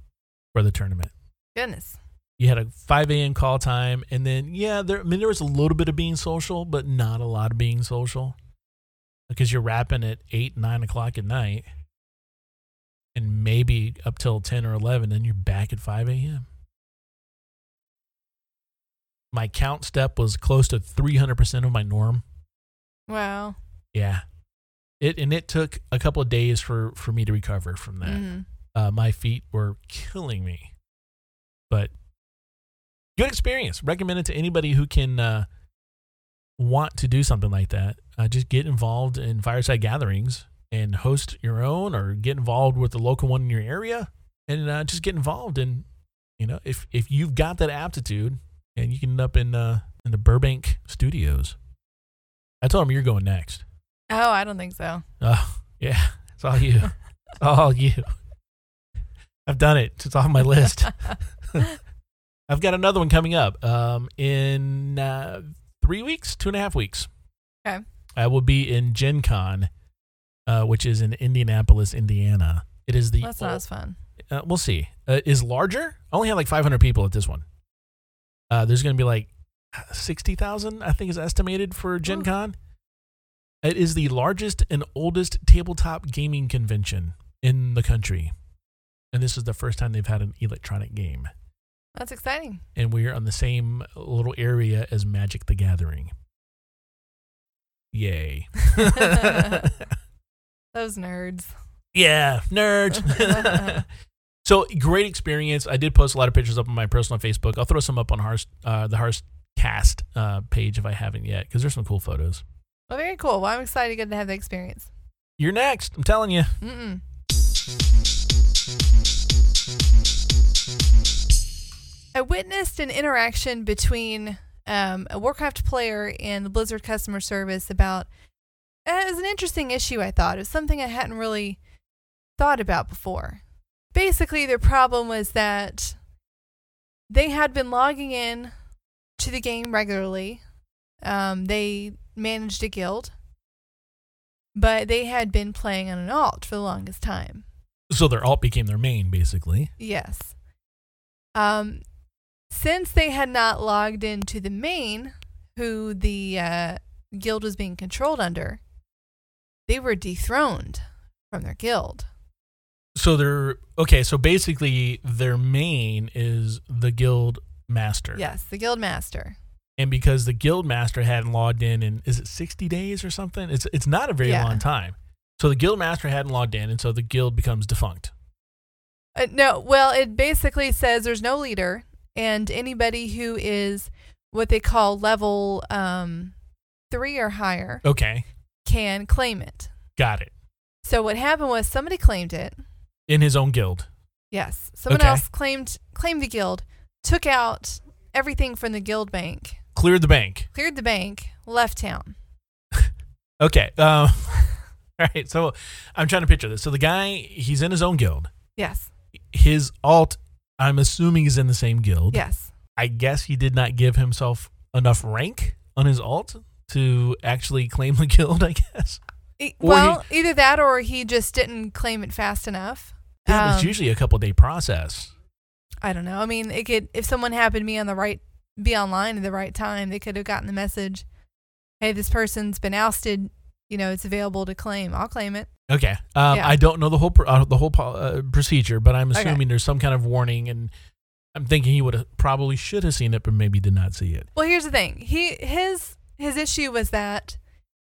for the tournament. Goodness. You had a 5 a.m. call time, and then yeah, there. I mean, there was a little bit of being social, but not a lot of being social, because you're wrapping at eight, nine o'clock at night, and maybe up till 10 or 11, then you're back at 5 a.m. My count step was close to 300% of my norm. Wow. Yeah, it and it took a couple of days for for me to recover from that Mhm. uh, my feet were killing me. But good experience. Recommend it to anybody who can uh, want to do something like that. Uh, just get involved in fireside gatherings and host your own, or get involved with the local one in your area, and uh, just get involved. And you know, if if you've got that aptitude, and you can end up in uh, in the Burbank studios. I told him you're going next. Oh, I don't think so. Oh, yeah. It's all you. It's all you. I've done it. It's on my list. I've got another one coming up um, in uh, three weeks, two and a half weeks. Okay. I will be in Gen Con, uh, which is in Indianapolis, Indiana. It is the. That's not as fun. uh, we'll see. Uh, is larger. I only had like 500 people at this one. Uh, there's going to be like 60,000, I think, is estimated for Gen Ooh. Con. It is the largest and oldest tabletop gaming convention in the country. And this is the first time they've had an electronic game. That's exciting. And we're on the same little area as Magic the Gathering. Yay. Those nerds. Yeah, nerds. so great experience. I did post a lot of pictures up on my personal Facebook. I'll throw some up on Hearst, uh, the Hearst Cast uh, page if I haven't yet, because there's some cool photos. Well, very cool. Well, I'm excited to get to have the experience. You're next. I'm telling you. Mm-mm. I witnessed an interaction between um, a Warcraft player and the Blizzard customer service about. uh, It was an interesting issue, I thought. It was something I hadn't really thought about before. Basically, their problem was that they had been logging in to the game regularly. Um, they managed a guild, but they had been playing on an alt for the longest time. So their alt became their main, basically. Yes. Um, since they had not logged into the main, who the uh, guild was being controlled under, they were dethroned from their guild. So they're okay. So basically, their main is the guild master. Yes, the guild master. And because the guild master hadn't logged in in is it 60 days or something? It's it's not a very Yeah. long time. So the guild master hadn't logged in, and so the guild becomes defunct. Uh, no, well, it basically says there's no leader, and anybody who is what they call level um, three or higher Okay, can claim it. got it. So what happened was somebody claimed it. In his own guild. Yes, someone Okay. else claimed claimed the guild, took out everything from the guild bank, Cleared the bank. cleared the bank, left town. Okay. Um, all right. So I'm trying to picture this. So the guy, he's in his own guild. Yes, His alt, I'm assuming, he's in the same guild. yes. I guess he did not give himself enough rank on his alt to actually claim the guild. I guess. E- well, either that or he just didn't claim it fast enough. It's Um, usually a couple day process. I don't know. I mean, it could if someone happened to be on the right be online at the right time, they could have gotten the message, "Hey, this person's been ousted. You know, it's available to claim. I'll claim it." Okay. Um, Yeah. I don't know the whole pr- uh, the whole uh, procedure, but I'm Okay. assuming there's some kind of warning, and I'm thinking he would have probably should have seen it, but maybe did not see it. Well, here's the thing. He his his issue was that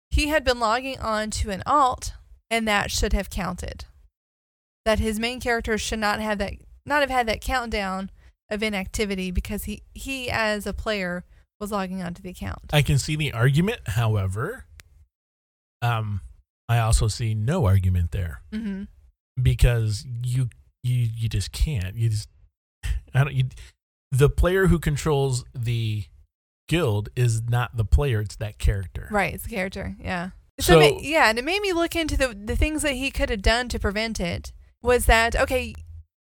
he had been logging on to an alt, and that should have counted. That his main character should not have that not have had that countdown of inactivity because he he as a player was logging onto the account. I can see the argument, however, um, I also see no argument there hmm because you you you just can't. You just I don't. You, the player who controls the guild is not the player; it's that character. Right, it's the character. Yeah. So, So- yeah, and it made me look into the the things that he could have done to prevent it. Was that okay?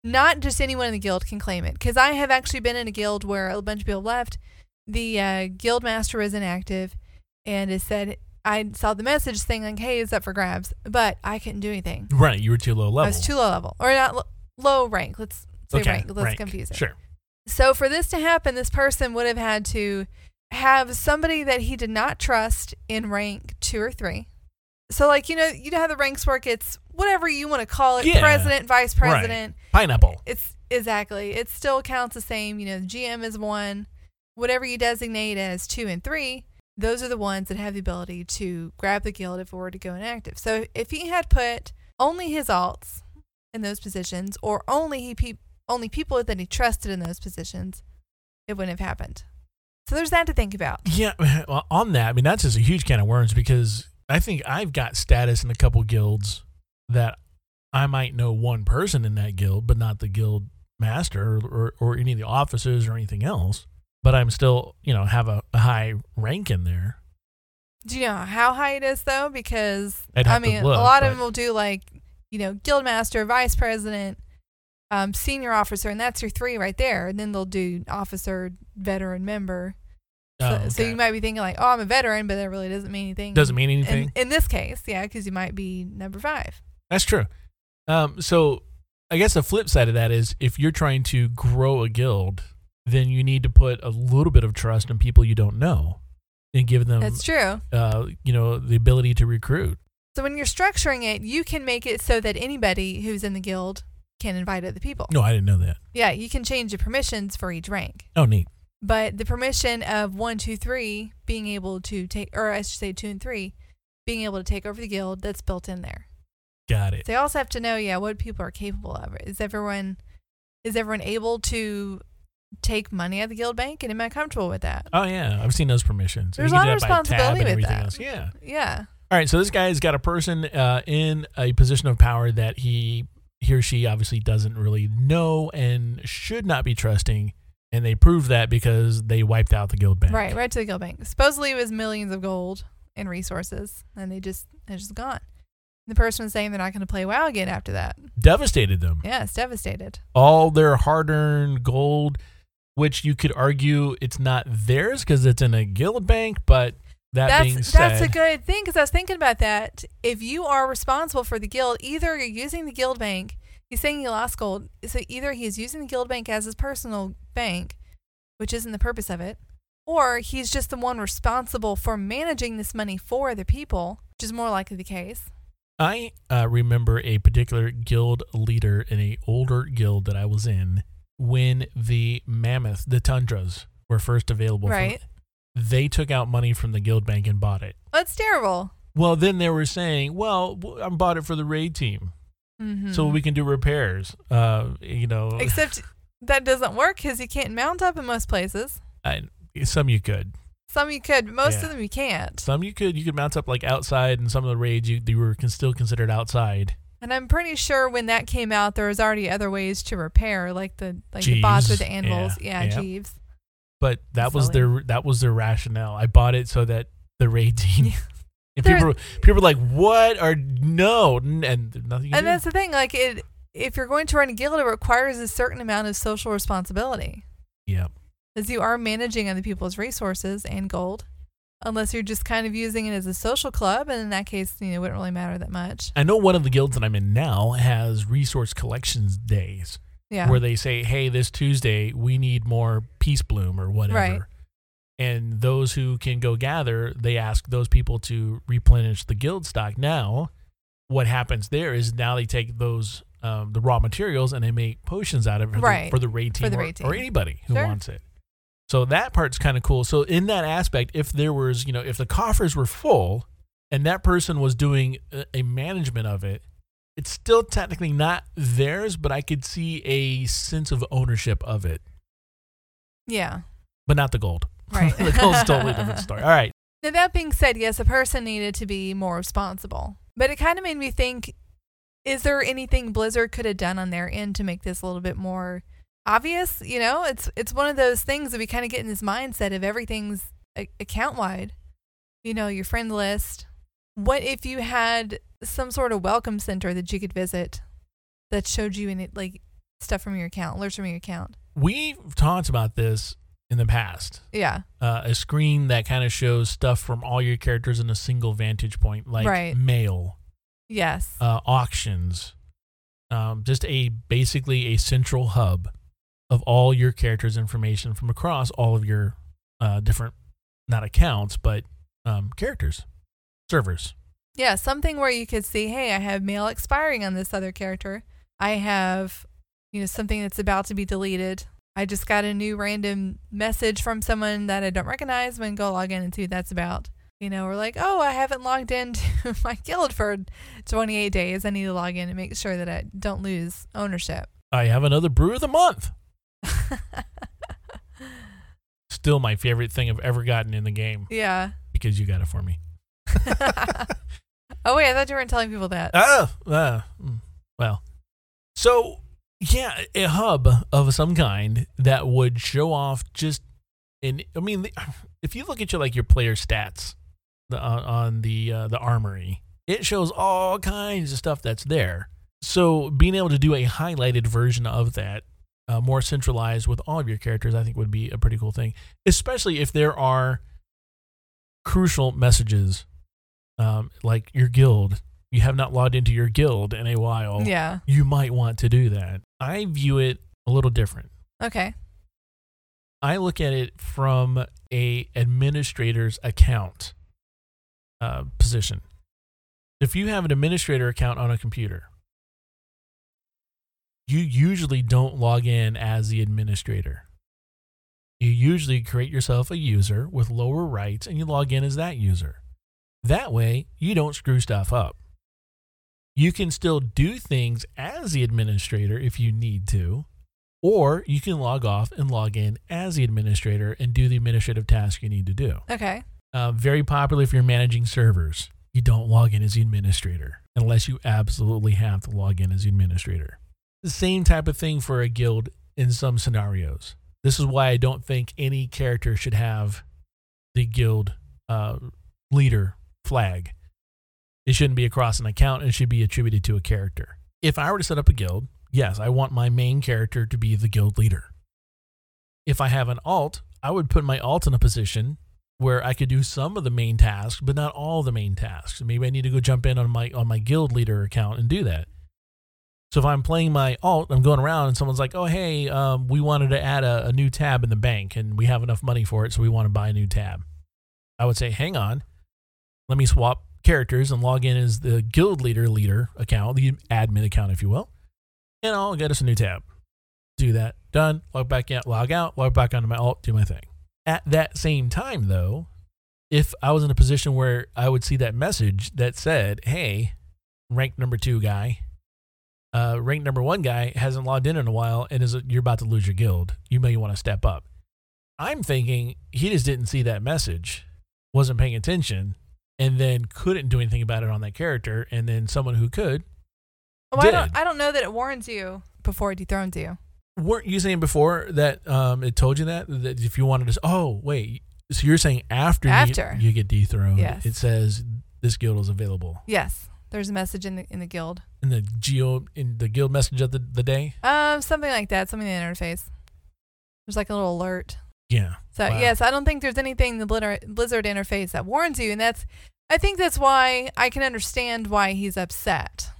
Not just anyone in the guild can claim it because I have actually been in a guild where a bunch of people left. The uh, guild master was inactive, and it said I saw the message saying like, "Hey, it's up for grabs," but I couldn't do anything. Right, you were too low level. I was too low level, or not lo- low rank. Let's say okay, rank. Let's rank. confuse it. Sure. So for this to happen, this person would have had to have somebody that he did not trust in rank two or three. So like you know you know how the ranks work. It's whatever you want to call it, Yeah. president, vice Right. president. Pineapple. It's exactly. It still counts the same. You know, the GM is one. Whatever you designate as two and three, those are the ones that have the ability to grab the guild if it were to go inactive. So if he had put only his alts in those positions, or only he pe- only people that he trusted in those positions, it wouldn't have happened. So there's that to think about. Yeah, well, on that, I mean, that's just a huge can of worms because I think I've got status in a couple guilds that I might know one person in that guild, but not the guild master or, or, or any of the officers or anything else. But I'm still, you know, have a, a high rank in there. Do you know how high it is though? Because I mean, look, a lot of them will do like you know guild master, vice president, um, senior officer, and that's your three right there. And then they'll do officer, veteran, member. So, Oh, so you might be thinking like, oh, I'm a veteran, but that really doesn't mean anything. Doesn't mean in, anything. in this case, yeah, because you might be number five. That's true. Um, so I guess the flip side of that is if you're trying to grow a guild, then you need to put a little bit of trust in people you don't know and give them, That's true. uh, you know, the ability to recruit. So when you're structuring it, you can make it so that anybody who's in the guild can invite other people. No, I didn't know that. Yeah, you can change the permissions for each rank. Oh, neat. But the permission of one, two, three being able to take, or I should say two and three, being able to take over the guild, that's built in there. Got it. They also have to know, yeah, what people are capable of. Is everyone, is everyone able to take money of the guild bank, and am I comfortable with that? Oh yeah, I've seen those permissions. There's a lot of that by tab responsibility with that. else. Yeah. Yeah, All right. So this guy's got a person uh, in a position of power that he he or she obviously doesn't really know and should not be trusting, and they prove that because they wiped out the guild bank. right, right to the guild bank. Supposedly it was millions of gold and resources, and they just they're just gone. The person was saying they're not going to play WoW again after that. Devastated them. Yeah, it's devastated. All their hard-earned gold, which you could argue it's not theirs because it's in a guild bank, but that that's being said, that's a good thing because I was thinking about that. If you are responsible for the guild, either you're using the guild bank. He's saying he lost gold, so either he's using the guild bank as his personal bank, which isn't the purpose of it, or he's just the one responsible for managing this money for other people, which is more likely the case. I uh, remember a particular guild leader in a older guild that I was in when the mammoth, the tundras, were first available. for- Right. they took out money from the guild bank and bought it. That's terrible. Well, then they were saying, "Well, I bought it for the raid team." hmm so we can do repairs. Uh, you know, Except that doesn't work because you can't mount up in most places. I, some you could, Some you could, most Yeah. of them you can't. some you could, you could mount up like outside, and some of the raids you they were can still considered outside. And I'm pretty sure when that came out, there was already other ways to repair, like the like the bots with the anvils. Yeah, Yeah, yeah. Jeeves. But that was their that was their rationale. I bought it so that the raid team. Yeah. And There- people, were- people were like, "What are no?" And nothing. And that's the thing. Like it, if you're going to run a guild, it requires a certain amount of social responsibility, yeah. as you are managing other people's resources and gold. Unless you're just kind of using it as a social club, and in that case, you know, it wouldn't really matter that much. I know one of the guilds that I'm in now has resource collections days Yeah. where they say, "Hey, this Tuesday we need more Peacebloom or whatever." Right. And those who can go gather, they ask those people to replenish the guild stock. Now, what happens there is now they take those um, the raw materials and they make potions out of it for, Right. the, for the raid team, For or, or anybody who Sure. wants it. So that part's kind of cool. So in that aspect, if there was, you know, if the coffers were full and that person was doing a, management of it, it's still technically not theirs, but I could see a sense of ownership of it, yeah. but not the gold. Right. the gold's totally different story. All right. Now, that being said, yes, a person needed to be more responsible. But it kind of made me think is there anything Blizzard could have done on their end to make this a little bit more obvious? You know, it's it's one of those things that we kind of get in this mindset of everything's account wide. You know, your friend list. What if you had some sort of welcome center that you could visit that showed you any like stuff from your account, alerts from your account? We've talked about this in the past. Yeah. Uh, a screen that kind of shows stuff from all your characters in a single vantage point, like Right. mail, Yes. uh, auctions, um, just a basically a central hub of all your characters' information from across all of your uh, different, not accounts, but um, characters, servers. Yeah, something where you could see, hey, I have mail expiring on this other character. I have, you know, something that's about to be deleted. I just got a new random message from someone that I don't recognize. When go log in and see what that's about. You know, we're like, oh, I haven't logged into my guild for 28 days. I need to log in and make sure that I don't lose ownership. I have another brew of the month. Still my favorite thing I've ever gotten in the game yeah. because you got it for me. oh wait, I thought you weren't telling people that. Oh, uh, well. So, yeah, a hub of some kind that would show off just, in, I mean, the- if you look at your like your player stats the, on, on the uh, the armory, it shows all kinds of stuff that's there. So, being able to do a highlighted version of that, uh, more centralized with all of your characters, I think would be a pretty cool thing. Especially if there are crucial messages, um, like your guild. You have not logged into your guild in a while. Yeah. You might want to do that. I view it a little different. Okay. I look at it from a administrator's account uh, position. If you have an administrator account on a computer, you usually don't log in as the administrator. You usually create yourself a user with lower rights and you log in as that user. That way, you don't screw stuff up. You can still do things as the administrator if you need to, or you can log off and log in as the administrator and do the administrative task you need to do. Okay. Uh, very popular if you're managing servers. You don't log in as the administrator unless you absolutely have to log in as the administrator. The same type of thing for a guild in some scenarios. This is why I don't think any character should have the guild uh, leader flag. It shouldn't be across an account. It should be attributed to a character. If I were to set up a guild, yes, I want my main character to be the guild leader. If I have an alt, I would put my alt in a position where I could do some of the main tasks, but not all the main tasks. Maybe I need to go jump in on my on my guild leader account and do that. So if I'm playing my alt, I'm going around and someone's like, "Oh, hey, um, we wanted to add a, a new tab in the bank, and we have enough money for it, so we want to buy a new tab." I would say, "Hang on, let me swap characters and log in as the guild leader leader account, the admin account, if you will, and I'll get us a new tab." Do that. Done. Log back in. Log out. Log back onto my alt. Do my thing. At that same time, though, if I was in a position where I would see that message that said, "Hey, rank number two guy, uh, rank number one guy hasn't logged in in a while and is you're about to lose your guild. You may want to step up. I'm thinking he just didn't see that message, wasn't paying attention, and then couldn't do anything about it on that character. And then someone who could Well, I don't, I don't know that it warns you before it dethrones you. weren't you saying before that um, it told you that that if you wanted to? Oh wait, so you're saying after you- After. you, get dethroned, Yes. it says this guild is available Yes, there's a message in the in the guild. in the geo in the guild message of the, the day. Um, something like that. Something in the interface. There's like a little alert. Yeah, So Wow. yes, I don't think there's anything in the Blizzard, Blizzard interface that warns you, and that's. I think that's why I can understand why he's upset.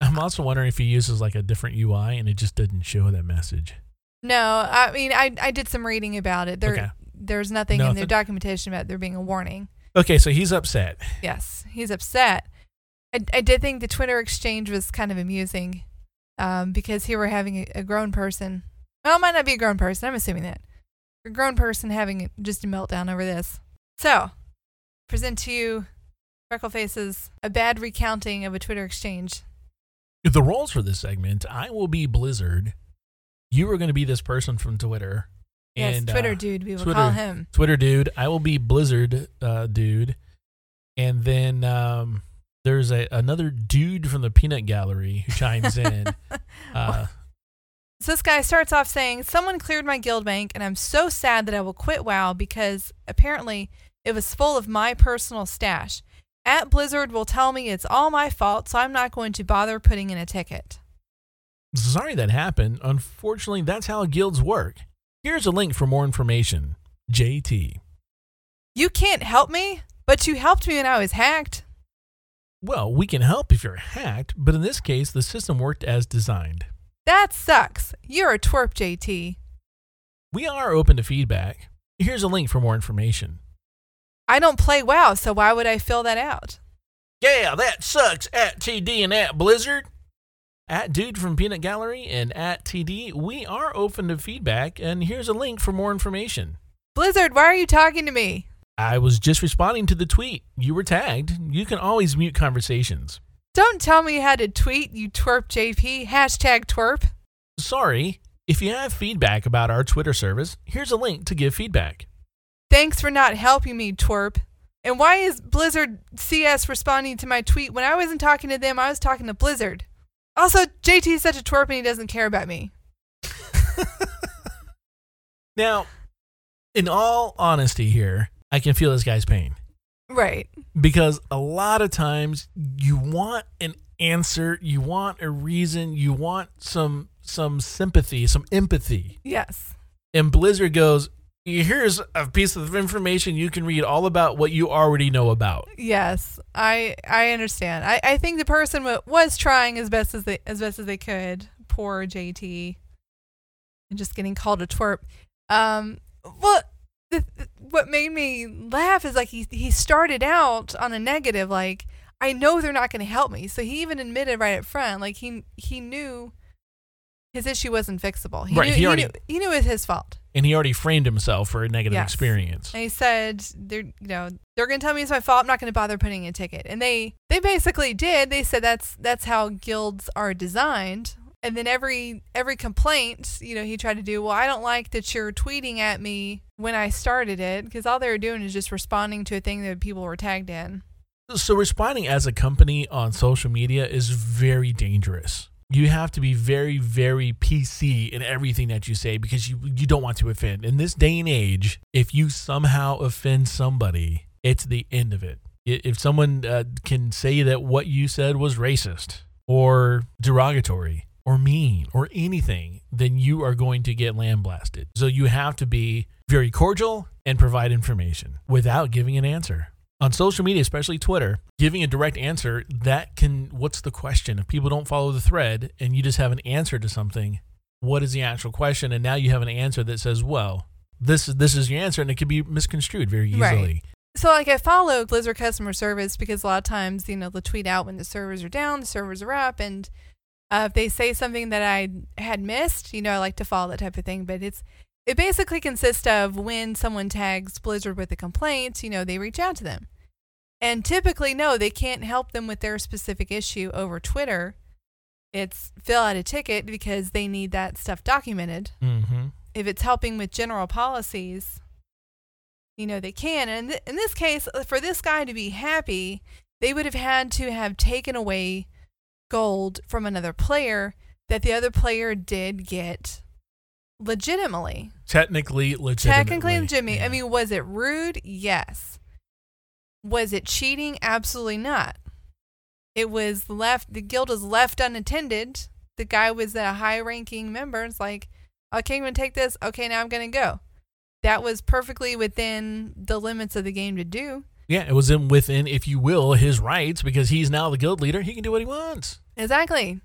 I'm also wondering if he uses like a different UI and it just didn't show that message. No, I mean I I did some reading about it. There Okay. there's nothing in Nothing? their documentation about there being a warning. Okay, so he's upset. Yes, he's upset. I, I did think the Twitter exchange was kind of amusing um, because here we're having a, a grown person. Well, it might not be a grown person. I'm assuming that. A grown person having just a meltdown over this. So, present to you Freckleface's A Bad Recounting of a Twitter Exchange. The roles for this segment, I will be Blizzard. You are going to be this person from Twitter. Yes, and, Twitter uh, dude, we will Twitter- call him. Twitter dude. I will be Blizzard uh, dude, and then um, there's a another dude from the Peanut Gallery who chimes in. Uh, So this guy starts off saying, Someone cleared my guild bank, and I'm so sad that I will quit WoW because apparently it was full of my personal stash. At Blizzard will tell me it's all my fault, so I'm not going to bother putting in a ticket. sorry that happened. Unfortunately, that's how guilds work. Here's a link for more information. JT. You can't help me, but you helped me when I was hacked. Well, we can help if you're hacked, but in this case, the system worked as designed. That sucks. You're a twerp, JT. We are open to feedback. Here's a link for more information. I don't play WoW, so why would I fill that out? Yeah, that sucks at TD and at Blizzard. At Dude from Peanut Gallery and at TD, we are open to feedback, and here's a link for more information. Blizzard, why are you talking to me? I was just responding to the tweet. You were tagged. You can always mute conversations. Don't tell me how to tweet, you twerp JP. Hashtag twerp. Sorry, if you have feedback about our Twitter service, here's a link to give feedback. Thanks for not helping me, twerp. And why is Blizzard CS responding to my tweet when I wasn't talking to them? I was talking to Blizzard. Also, JT is such a twerp and he doesn't care about me. Now, in all honesty here, I can feel this guy's pain. Right. because a lot of times you want an answer you want a reason you want some some sympathy some empathy Yes. and blizzard goes here's a piece of information you can read all about what you already know about Yes. I I understand. I, I think the person wa- was trying as best as they as best as they could. Poor JT. And just getting called a twerp. Um well the, what made me laugh is like he he started out on a negative like I know they're not going to help me. So he even admitted right up front like he he knew his issue wasn't fixable. He Right, knew he he, knew he knew it was his fault. and he already framed himself for a negative Yes. experience And he said, "They're you know they're going to tell me it's my fault. I'm not going to bother putting in a ticket." And they they basically did. They said that's that's how guilds are designed. And then every every complaint, you know, he tried to do. Well, I don't like that you're tweeting at me when I started it because all they were doing is just responding to a thing that people were tagged in. so responding as a company on social media is very dangerous you have to be very very pc in everything that you say because you you don't want to offend in this day and age if you somehow offend somebody it's the end of it if someone uh, can say that what you said was racist or derogatory or mean or anything then you are going to get lambasted so you have to be very cordial and provide information without giving an answer on social media, especially Twitter, giving a direct answer that can what's the question? If people don't follow the thread and you just have an answer to something, what is the actual question? And now you have an answer that says, well, this is this is your answer, and it can be misconstrued very easily. Right. So like I follow Blizzard customer service because a lot of times you know they'll tweet out when the servers are down, the servers are up, and uh, if they say something that I had missed, you know I like to follow that type of thing. But it's it basically consists of when someone tags Blizzard with a complaint, you know they reach out to them, and typically no, they can't help them with their specific issue over Twitter. it's fill out a ticket because they need that stuff documented. Mm-hmm. If it's helping with general policies, you know, they can. And th- in this case, uh, for this guy to be happy, they would have had to have taken away gold from another player that the other player did get legitimately. Technically, legitimately. Technically legitimate. Yeah. I mean, was it rude? Yes. Was it cheating? Absolutely not. It was left, the guild was left unattended. The guy was a high ranking member. It's like, okay, I'm going to take this. Okay, now I'm going to go. That was perfectly within the limits of the game to do. Yeah, it was in within, if you will, his rights because he's now the guild leader. He can do what he wants. Exactly.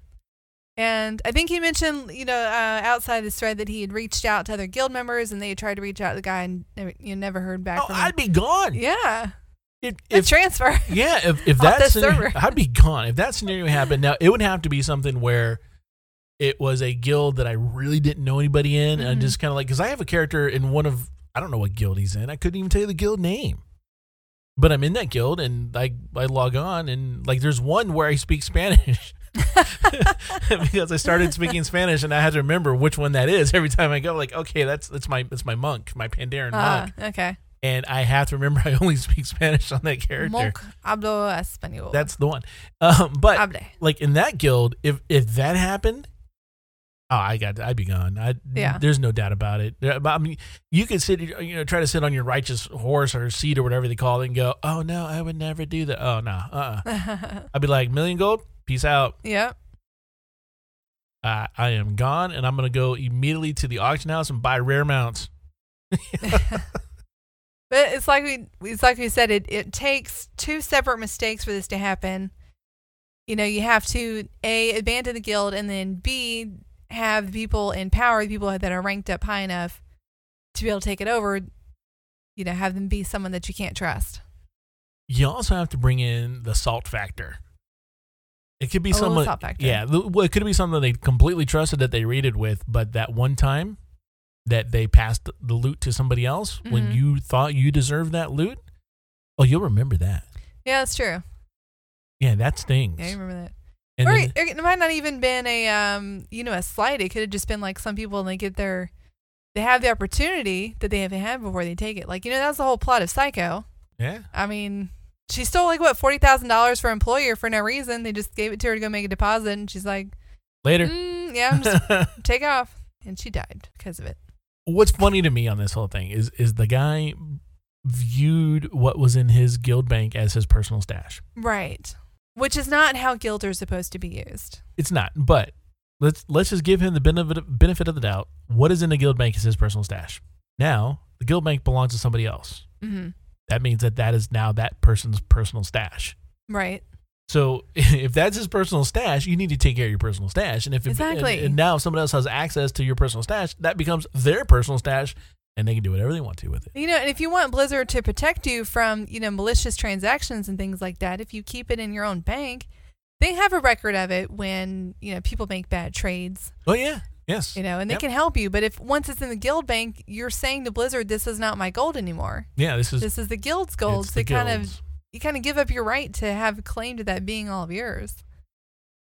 And I think he mentioned, you know, uh, outside this thread that he had reached out to other guild members and they had tried to reach out to the guy and never, you never heard back Oh, from him. I'd be gone. yeah. If, if transfer. yeah, if if that scenario. I'd be gone. If that scenario happened, now it would have to be something where it was a guild that I really didn't know anybody in, and Mhm. just kind of like because I have a character in one of I don't know what guild he's in. I couldn't even tell you the guild name, but I'm in that guild, and I I log on, and like there's one where I speak Spanish. because I started speaking Spanish and I had to remember which one that is every time I go. Like, okay, that's that's my that's my monk, my Pandaren Ah, monk, okay. and I have to remember I only speak Spanish on that character. Monk hablo español. That's the one. Um, but Hable. like in that guild, if if that happened, oh, I got, I'd be gone. I, Yeah. There's no doubt about it. I mean, you could sit, you know, try to sit on your righteous horse or seat or whatever they call it, and go, oh no, I would never do that. Oh no, uh, uh I'd be like, million gold, peace out. yep. Uh, I am gone, and I'm gonna go immediately to the auction house and buy rare mounts. But it's like we it's like we said it it takes two separate mistakes for this to happen. You know, you have to a abandon the guild and then b have people in power, people that are ranked up high enough to be able to take it over. You know, have them be someone that you can't trust. You also have to bring in the salt factor. It could be Oh, someone, yeah. Well, it could be something they completely trusted that they raided with, but that one time that they passed the loot to somebody else when Mhm. you thought you deserved that loot, oh, you'll remember that. Yeah, that's true. Yeah, that stings. Yeah, I remember that. And or then- it, it might not even been a um you know a slight. It could have just been like some people and they get their they have the opportunity that they haven't had before they take it. Like you know that's the whole plot of Psycho. yeah, I mean, she stole like what forty thousand dollars for employer for no reason. They just gave it to her to go make a deposit, and she's like, later. mm, "Yeah, I'm just take off," and she died because of it. What's funny to me on this whole thing is is the guy viewed what was in his guild bank as his personal stash. Right, which is not how guilds are supposed to be used. It's not, but let's let's just give him the benefit of, benefit of the doubt. What is in the guild bank is his personal stash. Now the guild bank belongs to somebody else. hmm That means that that is now that person's personal stash. Right. So if that's his personal stash, you need to take care of your personal stash. And if it, Exactly. and, and now if someone else has access to your personal stash, that becomes their personal stash, and they can do whatever they want to with it. You know, and if you want Blizzard to protect you from, you know, malicious transactions and things like that, if you keep it in your own bank, they have a record of it when, you know, people make bad trades, Oh yeah, yes, you know, and they Yep. can help you. But if once it's in the guild bank, you're saying to Blizzard, this is not my gold anymore. yeah. This is This is the guild's gold. So the kind of you kind of give up your right to have a claim to that being all of yours.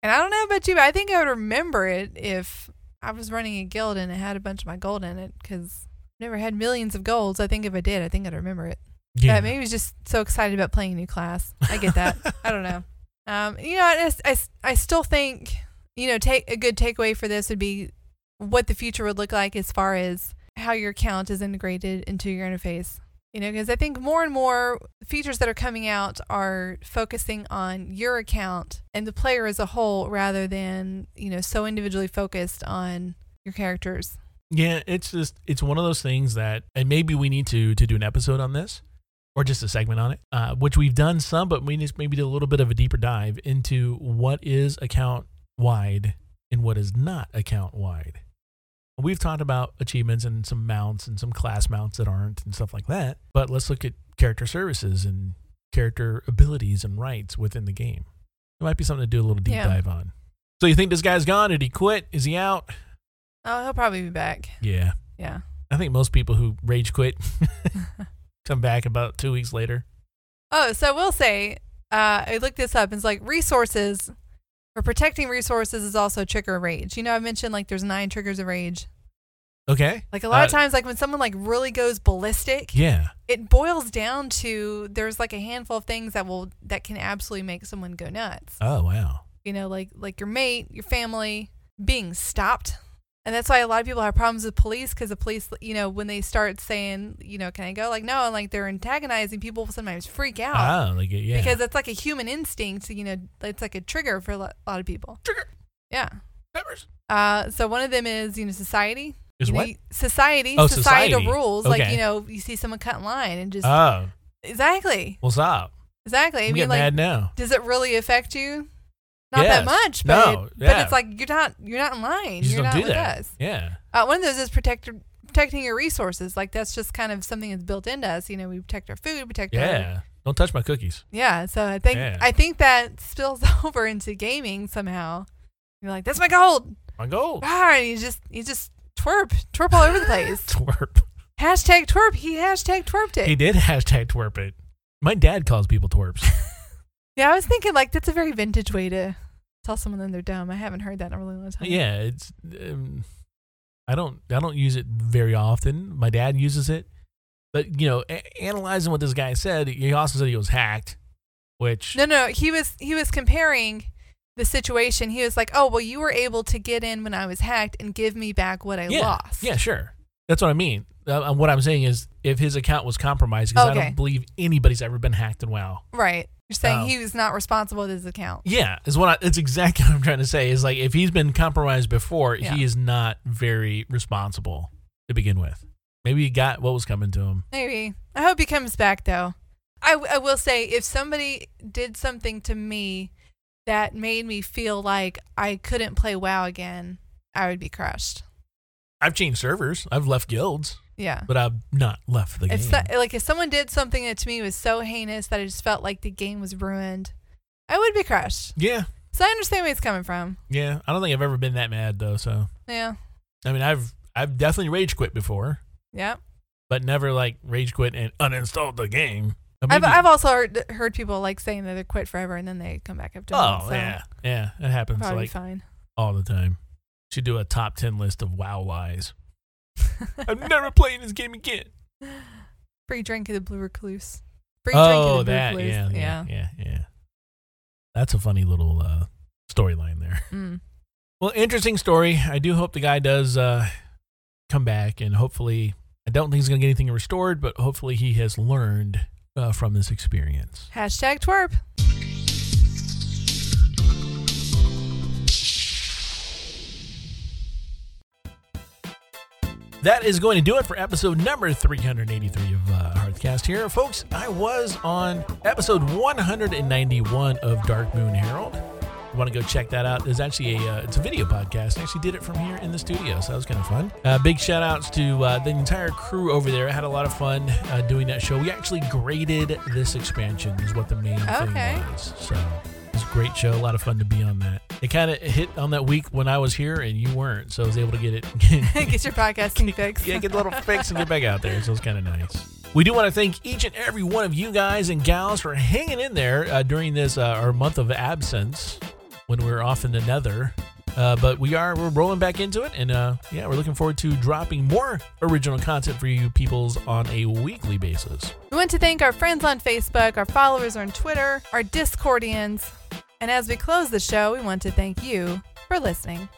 And I don't know about you, but I think I would remember it if I was running a guild and it had a bunch of my gold in it because I never had millions of golds. I think if I did, I think I'd remember it. yeah. Yeah, maybe I was just so excited about playing a new class. I get that. I don't know. Um, you know, I, I, I still think, you know, take a good takeaway for this would be what the future would look like as far as how your account is integrated into your interface. You know, because I think more and more features that are coming out are focusing on your account and the player as a whole rather than, you know, so individually focused on your characters. Yeah, it's just it's one of those things that, and maybe we need to to do an episode on this, or just a segment on it, uh, which we've done some, but we just maybe do a little bit of a deeper dive into what is account wide and what is not account wide. We've talked about achievements and some mounts and some class mounts that aren't and stuff like that, but let's look at character services and character abilities and rights within the game. It might be something to do a little deep Yeah. dive on. So you think this guy's gone? Did he quit? Is he out? Oh, he'll probably be back. Yeah. Yeah. I think most people who rage quit come back about two weeks later. Oh, so we'll say, uh, I looked this up. and It's like resources For protecting resources is also a trigger of rage. You know, I mentioned like there's nine triggers of rage. Okay. Like a lot of Uh, times, like when someone like really goes ballistic, Yeah. it boils down to there's like a handful of things that will that can absolutely make someone go nuts. Oh wow. You know, like like your mate, your family being stopped. And that's why a lot of people have problems with police because the police, you know, when they start saying, you know, can I go? Like, no, and like they're antagonizing people, sometimes freak out Oh, like yeah. because it's like a human instinct. You know, it's like a trigger for a lot of people. Trigger. Yeah. Peppers. Uh, so one of them is, you know, society. Is what? society, Oh, societal society. rules. Like, you know, you see someone cut in line and just, Oh, exactly. What's up? Exactly. I I'm mean, getting like, mad now. does it really affect you? Not Yes. that much, but No, yeah. but it's like you're not you're not in line. You don't not do with that. us. Yeah. Uh, one of those is protect, protecting your resources. Like that's just kind of something that's built into us. You know, we protect our food, protect our Yeah. Don't touch my cookies. yeah. So I think Yeah. I think that spills over into gaming somehow. You're like, that's my gold. My gold. Ah, and you just you just twerp twerp all over the place. Twerp. hashtag twerp. He hashtag twerped it. He did hashtag twerp it. My dad calls people twerps. Yeah, I was thinking like that's a very vintage way to tell someone that they're dumb. I haven't heard that in a really long time. yeah, it's. Um, I don't. I don't use it very often. My dad uses it, but you know, a- analyzing what this guy said, he also said he was hacked, which No, no, he was he was comparing the situation. He was like, "Oh, well, you were able to get in when I was hacked and give me back what I yeah, lost." yeah, sure. That's what I mean. Uh, what I'm saying is, if his account was compromised, because I don't believe anybody's ever been hacked in WoW. Right. You're saying Oh. he was not responsible with his account. Yeah, is what I, it's exactly what I'm trying to say. Is like if he's been compromised before, Yeah. he is not very responsible to begin with. Maybe he got what was coming to him. Maybe. I hope he comes back though. I, I will say if somebody did something to me that made me feel like I couldn't play WoW again, I would be crushed. I've changed servers. I've left guilds, Yeah. but I've not left the If game. so, like if someone did something that to me was so heinous that I just felt like the game was ruined, I would be crushed. yeah, So I understand where it's coming from. yeah. I don't think I've ever been that mad though. So Yeah. I mean, I've I've definitely rage quit before, Yeah. but never like rage quit and uninstalled the game. I've, I've also heard, heard people like saying that they quit forever and then they come back after oh so yeah, yeah. It happens probably like fine. all the time. Should do a top ten list of WoW lies. I'm never playing this game again. Free drink of the blue recluse. Free oh, drink of the blue that recluse. yeah, yeah, yeah, yeah. That's a funny little uh, storyline there. Mm. Well, interesting story. I do hope the guy does uh, come back, and hopefully, I don't think he's going to get anything restored, but hopefully, he has learned uh, from this experience. Hashtag twerp. That is going to do it for episode number 383 of uh, Hearthcast here. Folks, I was on episode 191 of Dark Moon Herald. You want to go check that out? There's actually a uh, it's a video podcast. I actually did it from here in the studio, so that was kind of fun. Uh, big shout outs to uh, the entire crew over there. I had a lot of fun uh, doing that show. We actually graded this expansion, is what the main Okay. thing was. So it was a great show. A lot of fun to be on that. It kind of hit on that week when I was here and you weren't, so I was able to get it. Get your podcasting fix. yeah, get a little fix and get back out there. So it's kind of nice. We do want to thank each and every one of you guys and gals for hanging in there uh, during this uh, our month of absence when we're off in the nether. Uh, but we are we're rolling back into it, and uh, yeah, we're looking forward to dropping more original content for you peoples on a weekly basis. We want to thank our friends on Facebook, our followers on Twitter, our Discordians. And as we close the show, we want to thank you for listening.